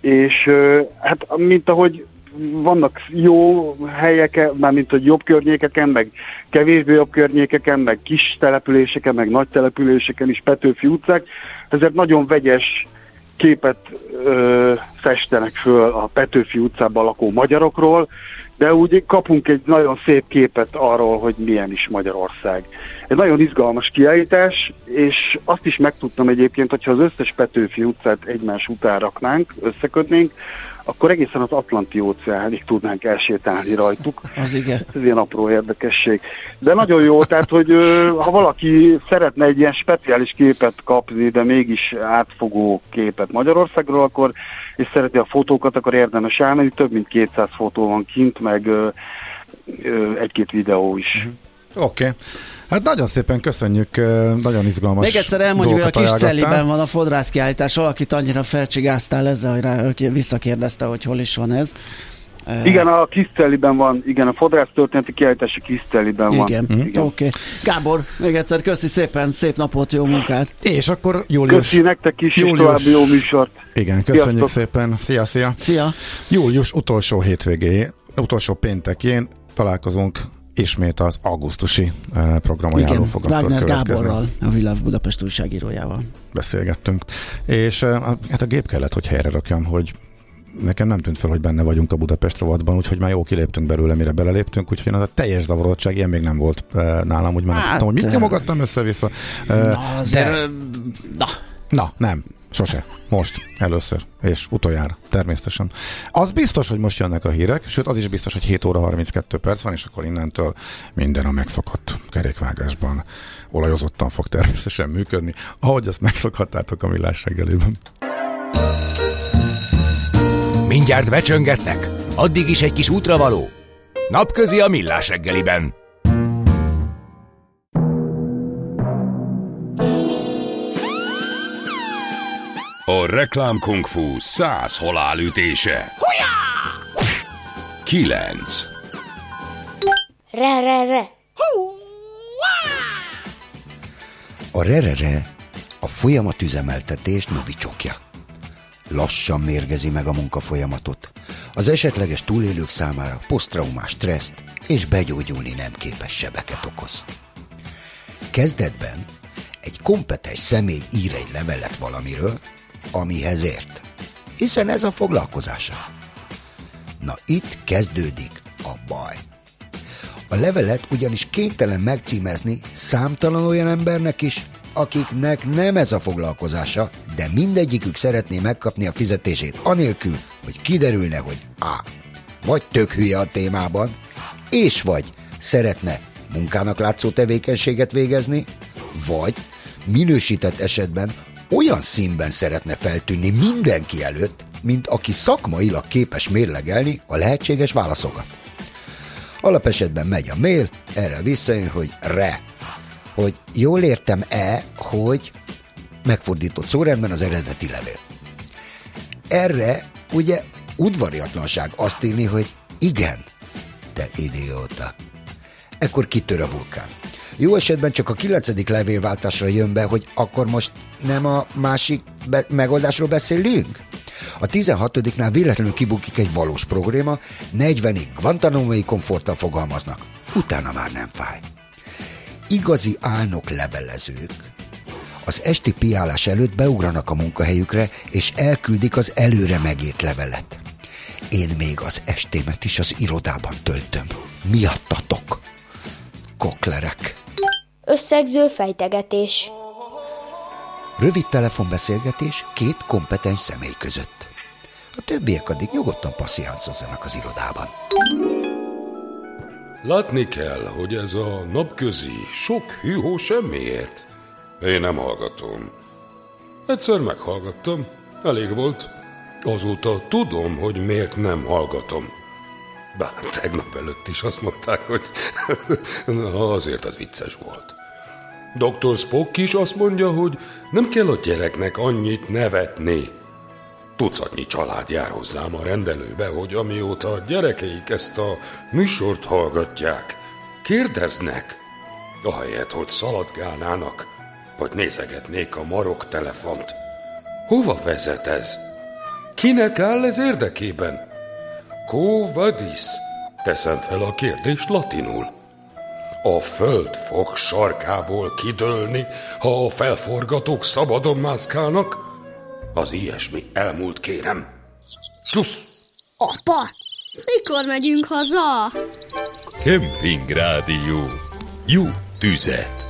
és ö, hát mint ahogy vannak jó helyek, mármint hogy jobb környékeken, meg kevésbé jobb környékeken, meg kis településeken, meg nagy településeken is Petőfi utcák, ezért nagyon vegyes képet ö, festenek föl a Petőfi utcában lakó magyarokról, de úgy kapunk egy nagyon szép képet arról, hogy milyen is Magyarország. Egy nagyon izgalmas kiállítás, és azt is megtudtam egyébként, hogyha az összes Petőfi utcát egymás után raknánk, összekötnénk, akkor egészen az Atlanti óceánig tudnánk elsétálni rajtuk. Az igen. Ez ilyen apró érdekesség. De nagyon jó, tehát, hogy ha valaki szeretne egy ilyen speciális képet kapni, de mégis átfogó képet Magyarországról, akkor és szereti a fotókat, akkor érdemes elmenni. Több mint 200 fotó van kint, meg egy-két videó is. Oké. Okay. Hát nagyon szépen köszönjük, nagyon izgalmas Még egyszer elmondjuk, hogy a kis celiben van a fodrász kiállítás. Valakit annyira felcsigáztál ezzel, hogy rá, hogy visszakérdezte, hogy hol is van ez. Igen, a Kiszteliben van, igen, a fodrász történeti kiállítás a Kiszteliben van. Igen, oké. Okay. Gábor, még egyszer köszi szépen, szép napot, jó munkát. És akkor július... Köszi nektek is, és Július. további jó műsort. Igen, köszönjük Sziasztok. szépen. Szia, szia. Szia. Július utolsó hétvégé, utolsó péntekén találkozunk ismét az augusztusi eh, programajánló fog Wagner következni. Gáborral, a Világ Budapest újságírójával. beszélgettünk. És eh, hát a gép kellett, hogy helyre rakjam, hogy nekem nem tűnt fel, hogy benne vagyunk a Budapest rovatban, úgyhogy már jó kiléptünk belőle, mire beleléptünk, úgyhogy az a teljes zavarodottság ilyen még nem volt eh, nálam, hogy már nem Hát, tudtam, hogy mit nyomogattam össze-vissza. Na, azért, de- na, Na, nem. Sose. Most. Először. És utoljára. Természetesen. Az biztos, hogy most jönnek a hírek, sőt az is biztos, hogy 7 óra 32 perc van, és akkor innentől minden a megszokott kerékvágásban olajozottan fog természetesen működni, ahogy ezt megszokhattátok a millás reggelében. Mindjárt becsöngetnek? Addig is egy kis útravaló? Napközi a millás reggeliben. A reklám kung fu száz halálütése. Kilenc. Re, re, re. A RERERE a folyamatüzemeltetés novicsokja. Lassan mérgezi meg a munkafolyamatot. Az esetleges túlélők számára posztraumás stresszt és begyógyulni nem képes sebeket okoz. Kezdetben egy kompetens személy ír egy levelet valamiről, amihez ért, hiszen ez a foglalkozása. Na itt kezdődik a baj. A levelet ugyanis kénytelen megcímezni számtalan olyan embernek is, akiknek nem ez a foglalkozása, de mindegyikük szeretné megkapni a fizetését anélkül, hogy kiderülne, hogy A. Vagy tök hülye a témában, és vagy szeretne munkának látszó tevékenységet végezni, vagy minősített esetben olyan színben szeretne feltűnni mindenki előtt, mint aki szakmailag képes mérlegelni a lehetséges válaszokat. Alapesetben megy a mail, erre visszajön, hogy re. Hogy jól értem-e, hogy megfordított szórendben az eredeti levél. Erre ugye udvariatlanság azt írni, hogy igen, te idióta. Ekkor kitör a vulkán. Jó esetben csak a kilencedik levélváltásra jön be, hogy akkor most nem a másik be- megoldásról beszélünk? A 16-nál véletlenül kibukik egy valós probléma, 40-ig Guantanamo-i komforttal fogalmaznak, utána már nem fáj. Igazi álnok levelezők az esti piálás előtt beugranak a munkahelyükre, és elküldik az előre megírt levelet. Én még az estémet is az irodában töltöm. Miattatok. Koklerek. Összegző fejtegetés. Rövid telefonbeszélgetés két kompetens személy között. A többiek addig nyugodtan passziánszozzanak az irodában. Látni kell, hogy ez a napközi sok hűhó semmiért. Én nem hallgatom. Egyszer meghallgattam, elég volt. Azóta tudom, hogy miért nem hallgatom. Bár tegnap előtt is azt mondták, hogy [laughs] na, azért az vicces volt. Dr. Spock is azt mondja, hogy nem kell a gyereknek annyit nevetni. Tucatnyi család jár hozzám a rendelőbe, hogy amióta a gyerekeik ezt a műsort hallgatják, kérdeznek, ahelyett, hogy szaladgálnának, vagy nézegetnék a marok telefont. Hova vezet ez? Kinek áll ez érdekében? Quo vadis? Teszem fel a kérdést latinul. A föld fog sarkából kidőlni, ha a felforgatók szabadon mászkálnak? Az ilyesmi elmúlt, kérem. Slussz! Apa, mikor megyünk haza? Kemping Rádió. Jó tüzet!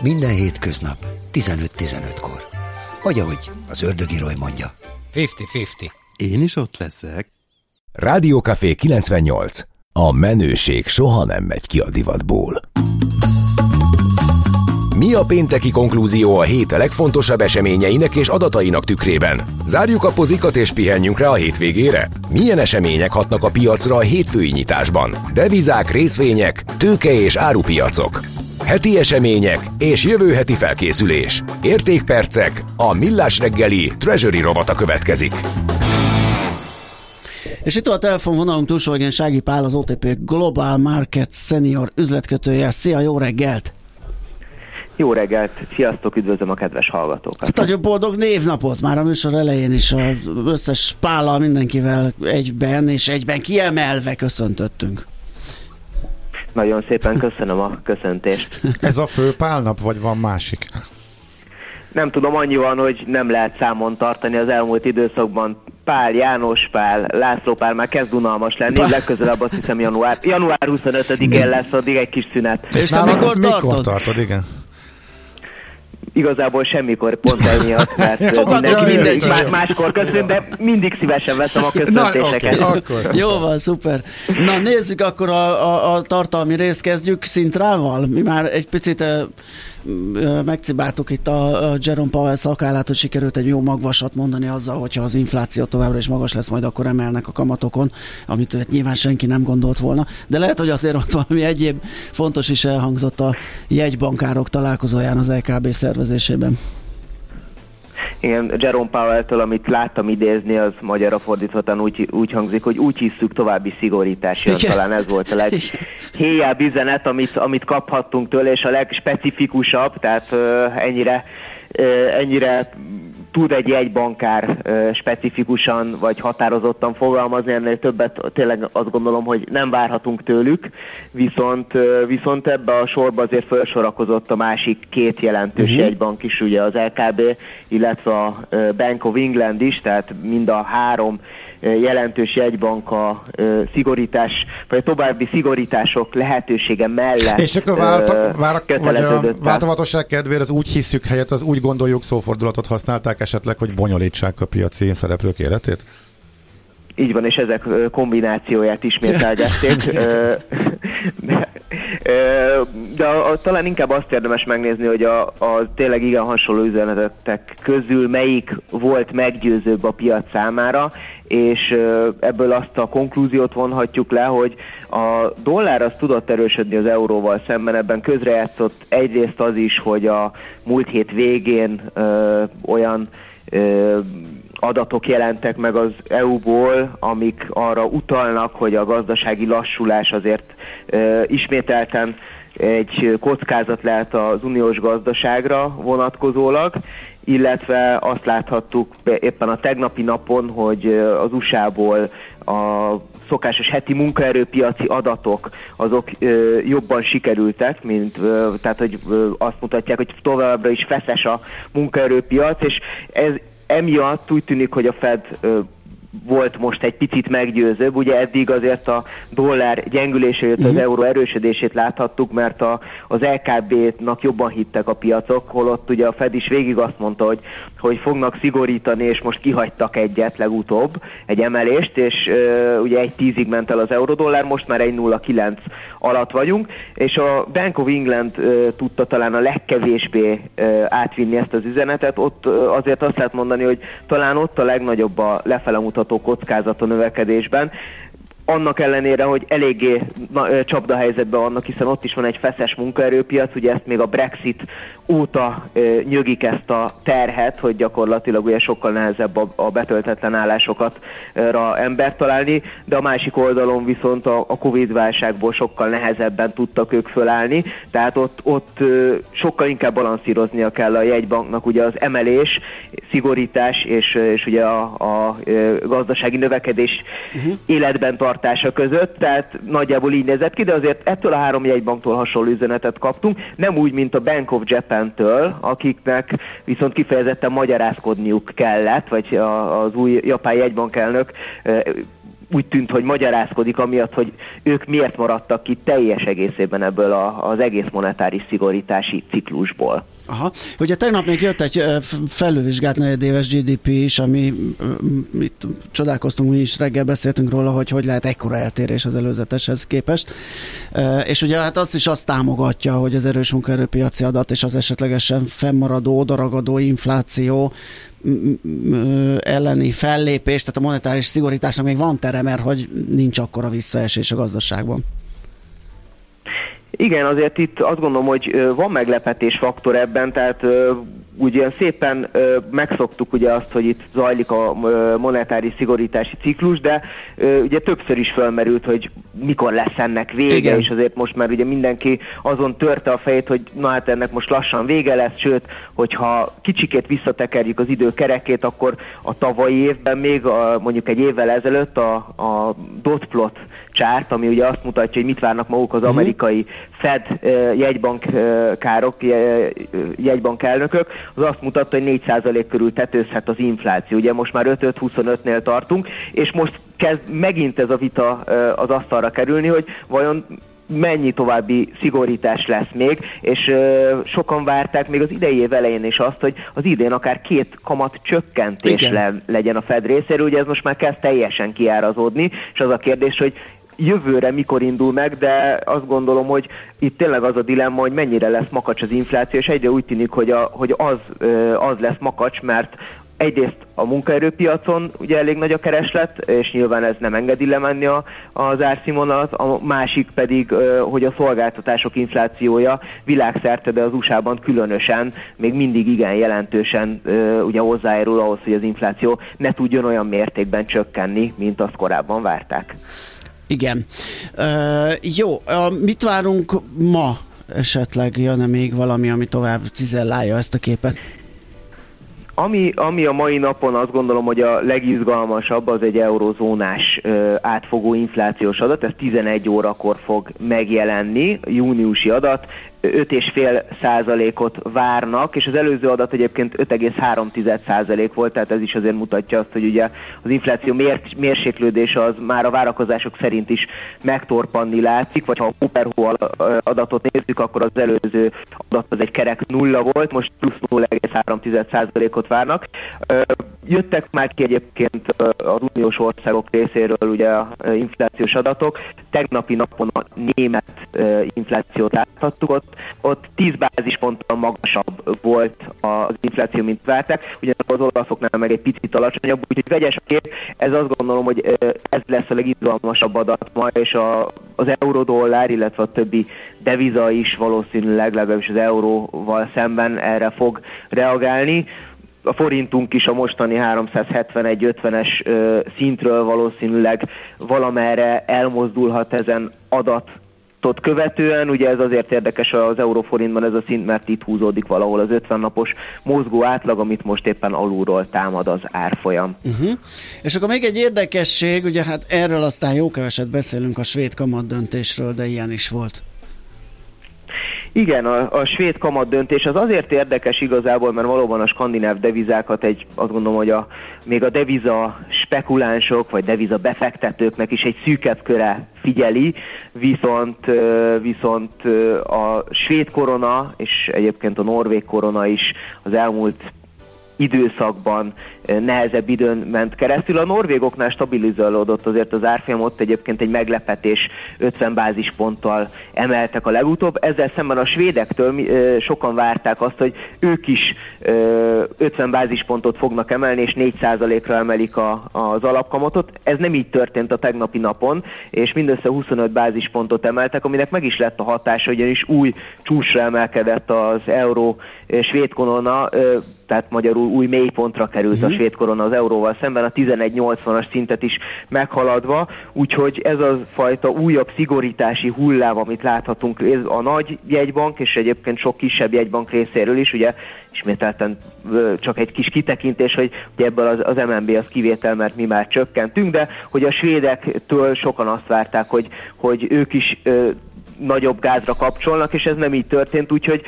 Minden hétköznap 15-15-kor. Vagy ahogy az ördögiroly mondja. 50-50. Én is ott leszek. Rádiókafé 98. A menőség soha nem megy ki a divatból. Mi a pénteki konklúzió a hét legfontosabb eseményeinek és adatainak tükrében? Zárjuk a pozikat és pihenjünk rá a hétvégére? Milyen események hatnak a piacra a hétfői nyitásban? Devizák, részvények, tőke és árupiacok. Heti események és jövő heti felkészülés. Értékpercek, a millás reggeli Treasury robata következik. És itt a telefonvonalunk túlsó végén Sági Pál, az OTP Global Market Senior üzletkötője. Szia, jó reggelt! Jó reggelt, sziasztok, üdvözlöm a kedves hallgatókat. Hát nagyon boldog névnapot már a műsor elején is az összes pállal mindenkivel egyben és egyben kiemelve köszöntöttünk. Nagyon szépen köszönöm a köszöntést. Ez a fő pálnap, vagy van másik? Nem tudom, annyi van, hogy nem lehet számon tartani az elmúlt időszakban. Pál, János Pál, László Pál már kezd unalmas lenni, Pál. legközelebb azt hiszem január, január 25-én lesz, addig egy kis szünet. És te mikor tartod? Mikor tartod, igen. Igazából semmikor pont emiatt, mert [laughs] mindenki mindig más, máskor köszön, de mindig szívesen veszem a köszöntéseket. Na, okay, akkor. Jó van, szuper. Na nézzük akkor a, a, a tartalmi részt, kezdjük Szintrával. Mi már egy picit megcibáltuk itt a, a Jerome Powell szakállát, hogy sikerült egy jó magvasat mondani azzal, hogyha az infláció továbbra is magas lesz, majd akkor emelnek a kamatokon, amit hát nyilván senki nem gondolt volna. De lehet, hogy azért ott valami egyéb fontos is elhangzott a jegybankárok találkozóján az LKB szervezésében. Igen, Jerome Powell-től, amit láttam idézni, az magyarra fordítva úgy, úgy hangzik, hogy úgy hiszük további szigorítás jön. Talán ez volt a leghéjább üzenet, amit, amit kaphattunk tőle, és a legspecifikusabb, tehát uh, ennyire, ennyire tud egy jegybankár specifikusan vagy határozottan fogalmazni, ennél többet tényleg azt gondolom, hogy nem várhatunk tőlük, viszont, viszont ebbe a sorba azért felsorakozott a másik két jelentős uh-huh. jegybank is, ugye az LKB, illetve a Bank of England is, tehát mind a három jelentős jegybank a szigorítás, vagy a további szigorítások lehetősége mellett És akkor vált, vált, vagy a változatosság kedvéért az úgy hiszük helyett, az úgy gondoljuk szófordulatot használták esetleg, hogy bonyolítsák a piaci szereplők életét? Így van, és ezek kombinációját ismételgették. [laughs] De a, a, talán inkább azt érdemes megnézni, hogy a, a tényleg igen hasonló üzenetek közül melyik volt meggyőzőbb a piac számára, és ebből azt a konklúziót vonhatjuk le, hogy a dollár az tudott erősödni az euróval szemben, ebben közrejátszott egyrészt az is, hogy a múlt hét végén ö, olyan ö, adatok jelentek meg az EU-ból, amik arra utalnak, hogy a gazdasági lassulás azért ö, ismételten egy kockázat lehet az uniós gazdaságra vonatkozólag, illetve azt láthattuk éppen a tegnapi napon, hogy az USA-ból a szokásos heti munkaerőpiaci adatok azok ö, jobban sikerültek, mint ö, tehát hogy ö, azt mutatják, hogy továbbra is feszes a munkaerőpiac, és ez emiatt úgy tűnik, hogy a Fed volt most egy picit meggyőzőbb. Ugye eddig azért a dollár gyengülése jött az uh-huh. euró erősödését láthattuk, mert a, az LKB-nak jobban hittek a piacok, holott ugye a Fed is végig azt mondta, hogy, hogy fognak szigorítani, és most kihagytak egyet legutóbb, egy emelést, és uh, ugye egy tízig ment el az euró-dollár, most már egy 0,9 alatt vagyunk, és a Bank of England uh, tudta talán a legkevésbé uh, átvinni ezt az üzenetet, ott uh, azért azt lehet mondani, hogy talán ott a legnagyobb a lefele mutató kockázat a növekedésben annak ellenére, hogy eléggé csapdahelyzetben vannak, hiszen ott is van egy feszes munkaerőpiac, ugye ezt még a Brexit óta nyögik ezt a terhet, hogy gyakorlatilag ugye sokkal nehezebb a, betöltetlen állásokat embert találni, de a másik oldalon viszont a, a Covid válságból sokkal nehezebben tudtak ők fölállni, tehát ott, ott sokkal inkább balanszíroznia kell a jegybanknak ugye az emelés, szigorítás és, és ugye a, a, a gazdasági növekedés uh-huh. életben tart tartása között, tehát nagyjából így nézett ki, de azért ettől a három jegybanktól hasonló üzenetet kaptunk, nem úgy, mint a Bank of Japan-től, akiknek viszont kifejezetten magyarázkodniuk kellett, vagy az új japán jegybankelnök úgy tűnt, hogy magyarázkodik amiatt, hogy ők miért maradtak ki teljes egészében ebből a, az egész monetáris szigorítási ciklusból. Aha. Ugye tegnap még jött egy felülvizsgált negyedéves GDP is, ami itt csodálkoztunk, mi is reggel beszéltünk róla, hogy hogy lehet ekkora eltérés az előzeteshez képest. És ugye hát azt is azt támogatja, hogy az erős munkaerőpiaci adat és az esetlegesen fennmaradó, odaragadó infláció elleni fellépés, tehát a monetáris szigorításnak még van tere, mert hogy nincs akkora visszaesés a gazdaságban. Igen, azért itt azt gondolom, hogy van meglepetés faktor ebben, tehát ugye szépen megszoktuk ugye azt, hogy itt zajlik a monetáris szigorítási ciklus, de ugye többször is felmerült, hogy mikor lesz ennek vége, Igen. és azért most már ugye mindenki azon törte a fejét, hogy na hát ennek most lassan vége lesz, sőt, hogyha kicsikét visszatekerjük az idő kerekét, akkor a tavalyi évben még a, mondjuk egy évvel ezelőtt a, a dotplot csárt, ami ugye azt mutatja, hogy mit várnak maguk az mhm. amerikai Fed jegybankkárok, jegybank elnökök, az azt mutatta, hogy 4% körül tetőzhet az infláció. Ugye most már 5-5-25-nél tartunk, és most kezd megint ez a vita az asztalra kerülni, hogy vajon mennyi további szigorítás lesz még, és ö, sokan várták még az idei év elején is azt, hogy az idén akár két kamat csökkentés le, legyen a Fed részéről, ugye ez most már kezd teljesen kiárazódni, és az a kérdés, hogy jövőre mikor indul meg, de azt gondolom, hogy itt tényleg az a dilemma, hogy mennyire lesz makacs az infláció, és egyre úgy tűnik, hogy, a, hogy az, az lesz makacs, mert egyrészt a munkaerőpiacon ugye elég nagy a kereslet, és nyilván ez nem engedi lemenni a, az árszínvonalat, a másik pedig, hogy a szolgáltatások inflációja világszerte, de az USA-ban különösen még mindig igen jelentősen ugye hozzájárul ahhoz, hogy az infláció ne tudjon olyan mértékben csökkenni, mint azt korábban várták. Igen. Uh, jó, mit várunk ma esetleg? Jön-e még valami, ami tovább cizellálja ezt a képet? Ami, ami a mai napon azt gondolom, hogy a legizgalmasabb, az egy eurozónás ö, átfogó inflációs adat, ez 11 órakor fog megjelenni, júniusi adat, 5,5 százalékot várnak, és az előző adat egyébként 5,3 százalék volt, tehát ez is azért mutatja azt, hogy ugye az infláció mér, mérséklődése az már a várakozások szerint is megtorpanni látszik, vagy ha a Cooper adatot nézzük, akkor az előző adat az egy kerek nulla volt, most plusz 0,3 százalékot várnak. Jöttek már ki egyébként az uniós országok részéről ugye inflációs adatok. Tegnapi napon a német inflációt láthattuk, ott ott 10 bázisponttal magasabb volt az infláció, mint várták, ugyanakkor az olaszoknál meg egy picit alacsonyabb, úgyhogy vegyes a kép, ez azt gondolom, hogy ez lesz a legizgalmasabb adat ma, és a, az euró-dollár, illetve a többi deviza is valószínűleg, legalábbis az euróval szemben erre fog reagálni. A forintunk is a mostani 371-50-es szintről valószínűleg valamerre elmozdulhat ezen adat tot követően, ugye ez azért érdekes az euróforintban ez a szint, mert itt húzódik valahol az 50 napos mozgó átlag, amit most éppen alulról támad az árfolyam. Uh-huh. És akkor még egy érdekesség, ugye hát erről aztán jó keveset beszélünk a svéd kamat döntésről, de ilyen is volt. Igen, a, a svéd kamat döntés az azért érdekes igazából, mert valóban a skandináv devizákat egy, azt gondolom, hogy a, még a deviza spekulánsok, vagy deviza befektetőknek is egy szűkebb köre figyeli, viszont, viszont a svéd korona, és egyébként a norvég korona is az elmúlt időszakban nehezebb időn ment keresztül. A norvégoknál stabilizálódott azért az árfolyam, ott egyébként egy meglepetés 50 bázisponttal emeltek a legutóbb. Ezzel szemben a svédektől sokan várták azt, hogy ők is 50 bázispontot fognak emelni, és 4%-ra emelik a, az alapkamatot. Ez nem így történt a tegnapi napon, és mindössze 25 bázispontot emeltek, aminek meg is lett a hatása, ugyanis új csúcsra emelkedett az euró svéd korona, tehát magyarul új mélypontra került a mhm. Svéd korona az euróval szemben, a 11.80-as szintet is meghaladva, úgyhogy ez a fajta újabb szigorítási hullám, amit láthatunk a nagy jegybank, és egyébként sok kisebb jegybank részéről is, ugye ismételten csak egy kis kitekintés, hogy ugye ebből az, az MNB az kivétel, mert mi már csökkentünk, de hogy a svédektől sokan azt várták, hogy, hogy ők is nagyobb gázra kapcsolnak, és ez nem így történt, úgyhogy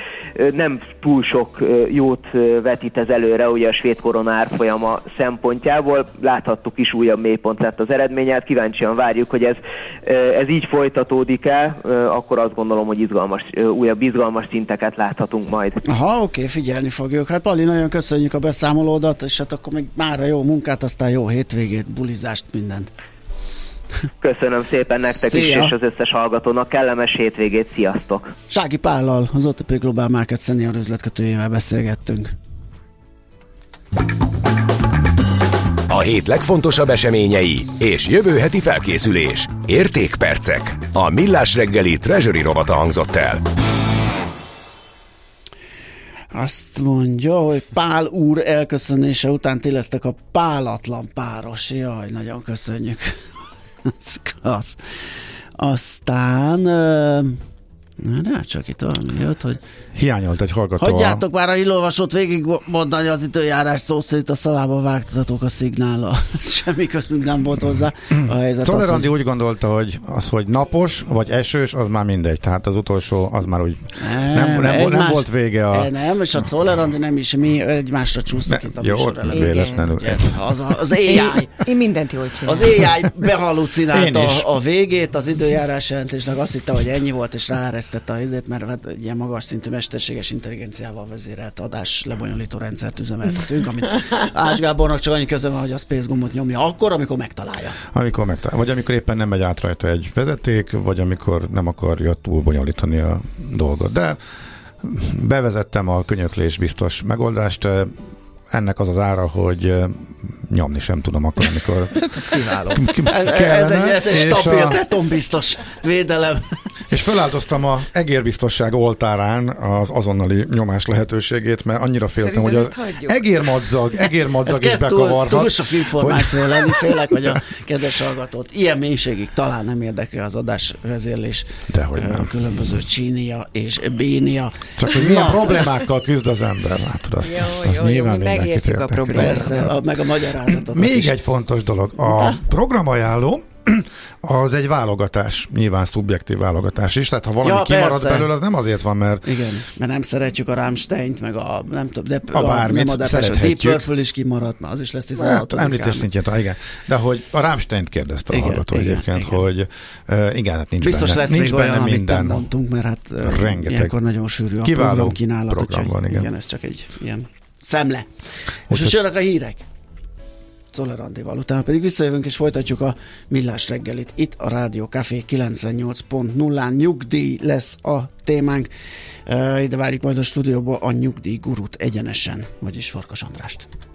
nem túl sok jót vetít ez előre ugye a svéd koronár folyama szempontjából. Láthattuk is újabb mélypont lett az eredményet, kíváncsian várjuk, hogy ez, ez így folytatódik el, akkor azt gondolom, hogy izgalmas, újabb izgalmas szinteket láthatunk majd. Aha, oké, figyelni fogjuk. Hát Pali, nagyon köszönjük a beszámolódat, és hát akkor még már jó munkát, aztán jó hétvégét, bulizást, mindent. Köszönöm szépen nektek Szia. is, és az összes hallgatónak. Kellemes hétvégét, sziasztok! Sági Pállal, az OTP Global Market Senior üzletkötőjével beszélgettünk. A hét legfontosabb eseményei és jövő heti felkészülés. Értékpercek. A Millás reggeli Treasury rovata hangzott el. Azt mondja, hogy Pál úr elköszönése után ti lesztek a pálatlan páros. Jaj, nagyon köszönjük. [laughs] klassz. Aztán Na, csak itt valami jött, hogy... Hiányolt egy hallgató. Hagyjátok már a hírolvasót végig mondani az időjárás szó szerint a szavába vágtatok a szignállal. [laughs] Semmi közünk nem volt hozzá. A helyzet Szolerandi hogy... úgy gondolta, hogy az, hogy napos vagy esős, az már mindegy. Tehát az utolsó, az már úgy nem, nem, nem, egymás, nem volt vége a... Nem, és a Szolerandi nem is, mi egymásra csúsztak itt a Jó, véletlenül. Az, az AI. Én, én mindent jól csinálom. Az AI behalucinálta a, a végét az időjárás jelentésnek, azt hitte, hogy ennyi volt, és ráeresz fejlesztette a helyzet, mert hát egy ilyen magas szintű mesterséges intelligenciával vezérelt adás lebonyolító rendszert üzemeltetünk, amit Ács Gábornak csak annyi köze van, hogy a space gombot nyomja akkor, amikor megtalálja. Amikor megtalálja. Vagy amikor éppen nem megy át rajta egy vezeték, vagy amikor nem akarja túl bonyolítani a dolgot. De bevezettem a könyöklés biztos megoldást, ennek az az ára, hogy nyomni sem tudom akkor, amikor [laughs] ez kiváló. [laughs] ez, ez egy, ez egy stabil, a... betonbiztos védelem. És feláldoztam a egérbiztosság oltárán az azonnali nyomás lehetőségét, mert annyira féltem, hogy az egérmadzag, egérmadzag is bekavarhat. Túl, túl sok információ hogy... [laughs] lenni, félek, hogy a kedves hallgatót ilyen mélységig talán nem érdekli az adás vezérlés. Dehogy nem. Különböző csínia és bénia. Csak hogy milyen Na. problémákkal küzd az ember, látod, azt, jó, azt jó, nyilván jó, megértjük a problémát. Persze, a, meg a magyarázatot. Még is. egy fontos dolog. A programajánló [clears throat] az egy válogatás, nyilván szubjektív válogatás is, tehát ha valami ja, kimarad belőle, az nem azért van, mert... Igen, mert nem szeretjük a Rammstein-t, meg a nem tudom, de a, bármit, nem a Depeche, a Deep Purple is kimaradt, az is lesz 16 hát, Említés szintjén, igen. De hogy a Rammstein-t kérdezte igen, a hallgató igen, egyébként, igen. hogy uh, igen, hát nincs Biztos benne, lesz nincs még olyan, minden. amit nem mondtunk, mert hát Rengeteg ilyenkor nagyon sűrű a Kiváló program kínálat, program van, igen. igen. ez csak egy ilyen szemle. És most jönnek a hírek. Czoller Andival. Utána pedig visszajövünk és folytatjuk a millás reggelit. Itt a Rádió Café 98.0-án nyugdíj lesz a témánk. Ide várjuk majd a stúdióba a nyugdíj gurut egyenesen, vagyis Farkas Andrást.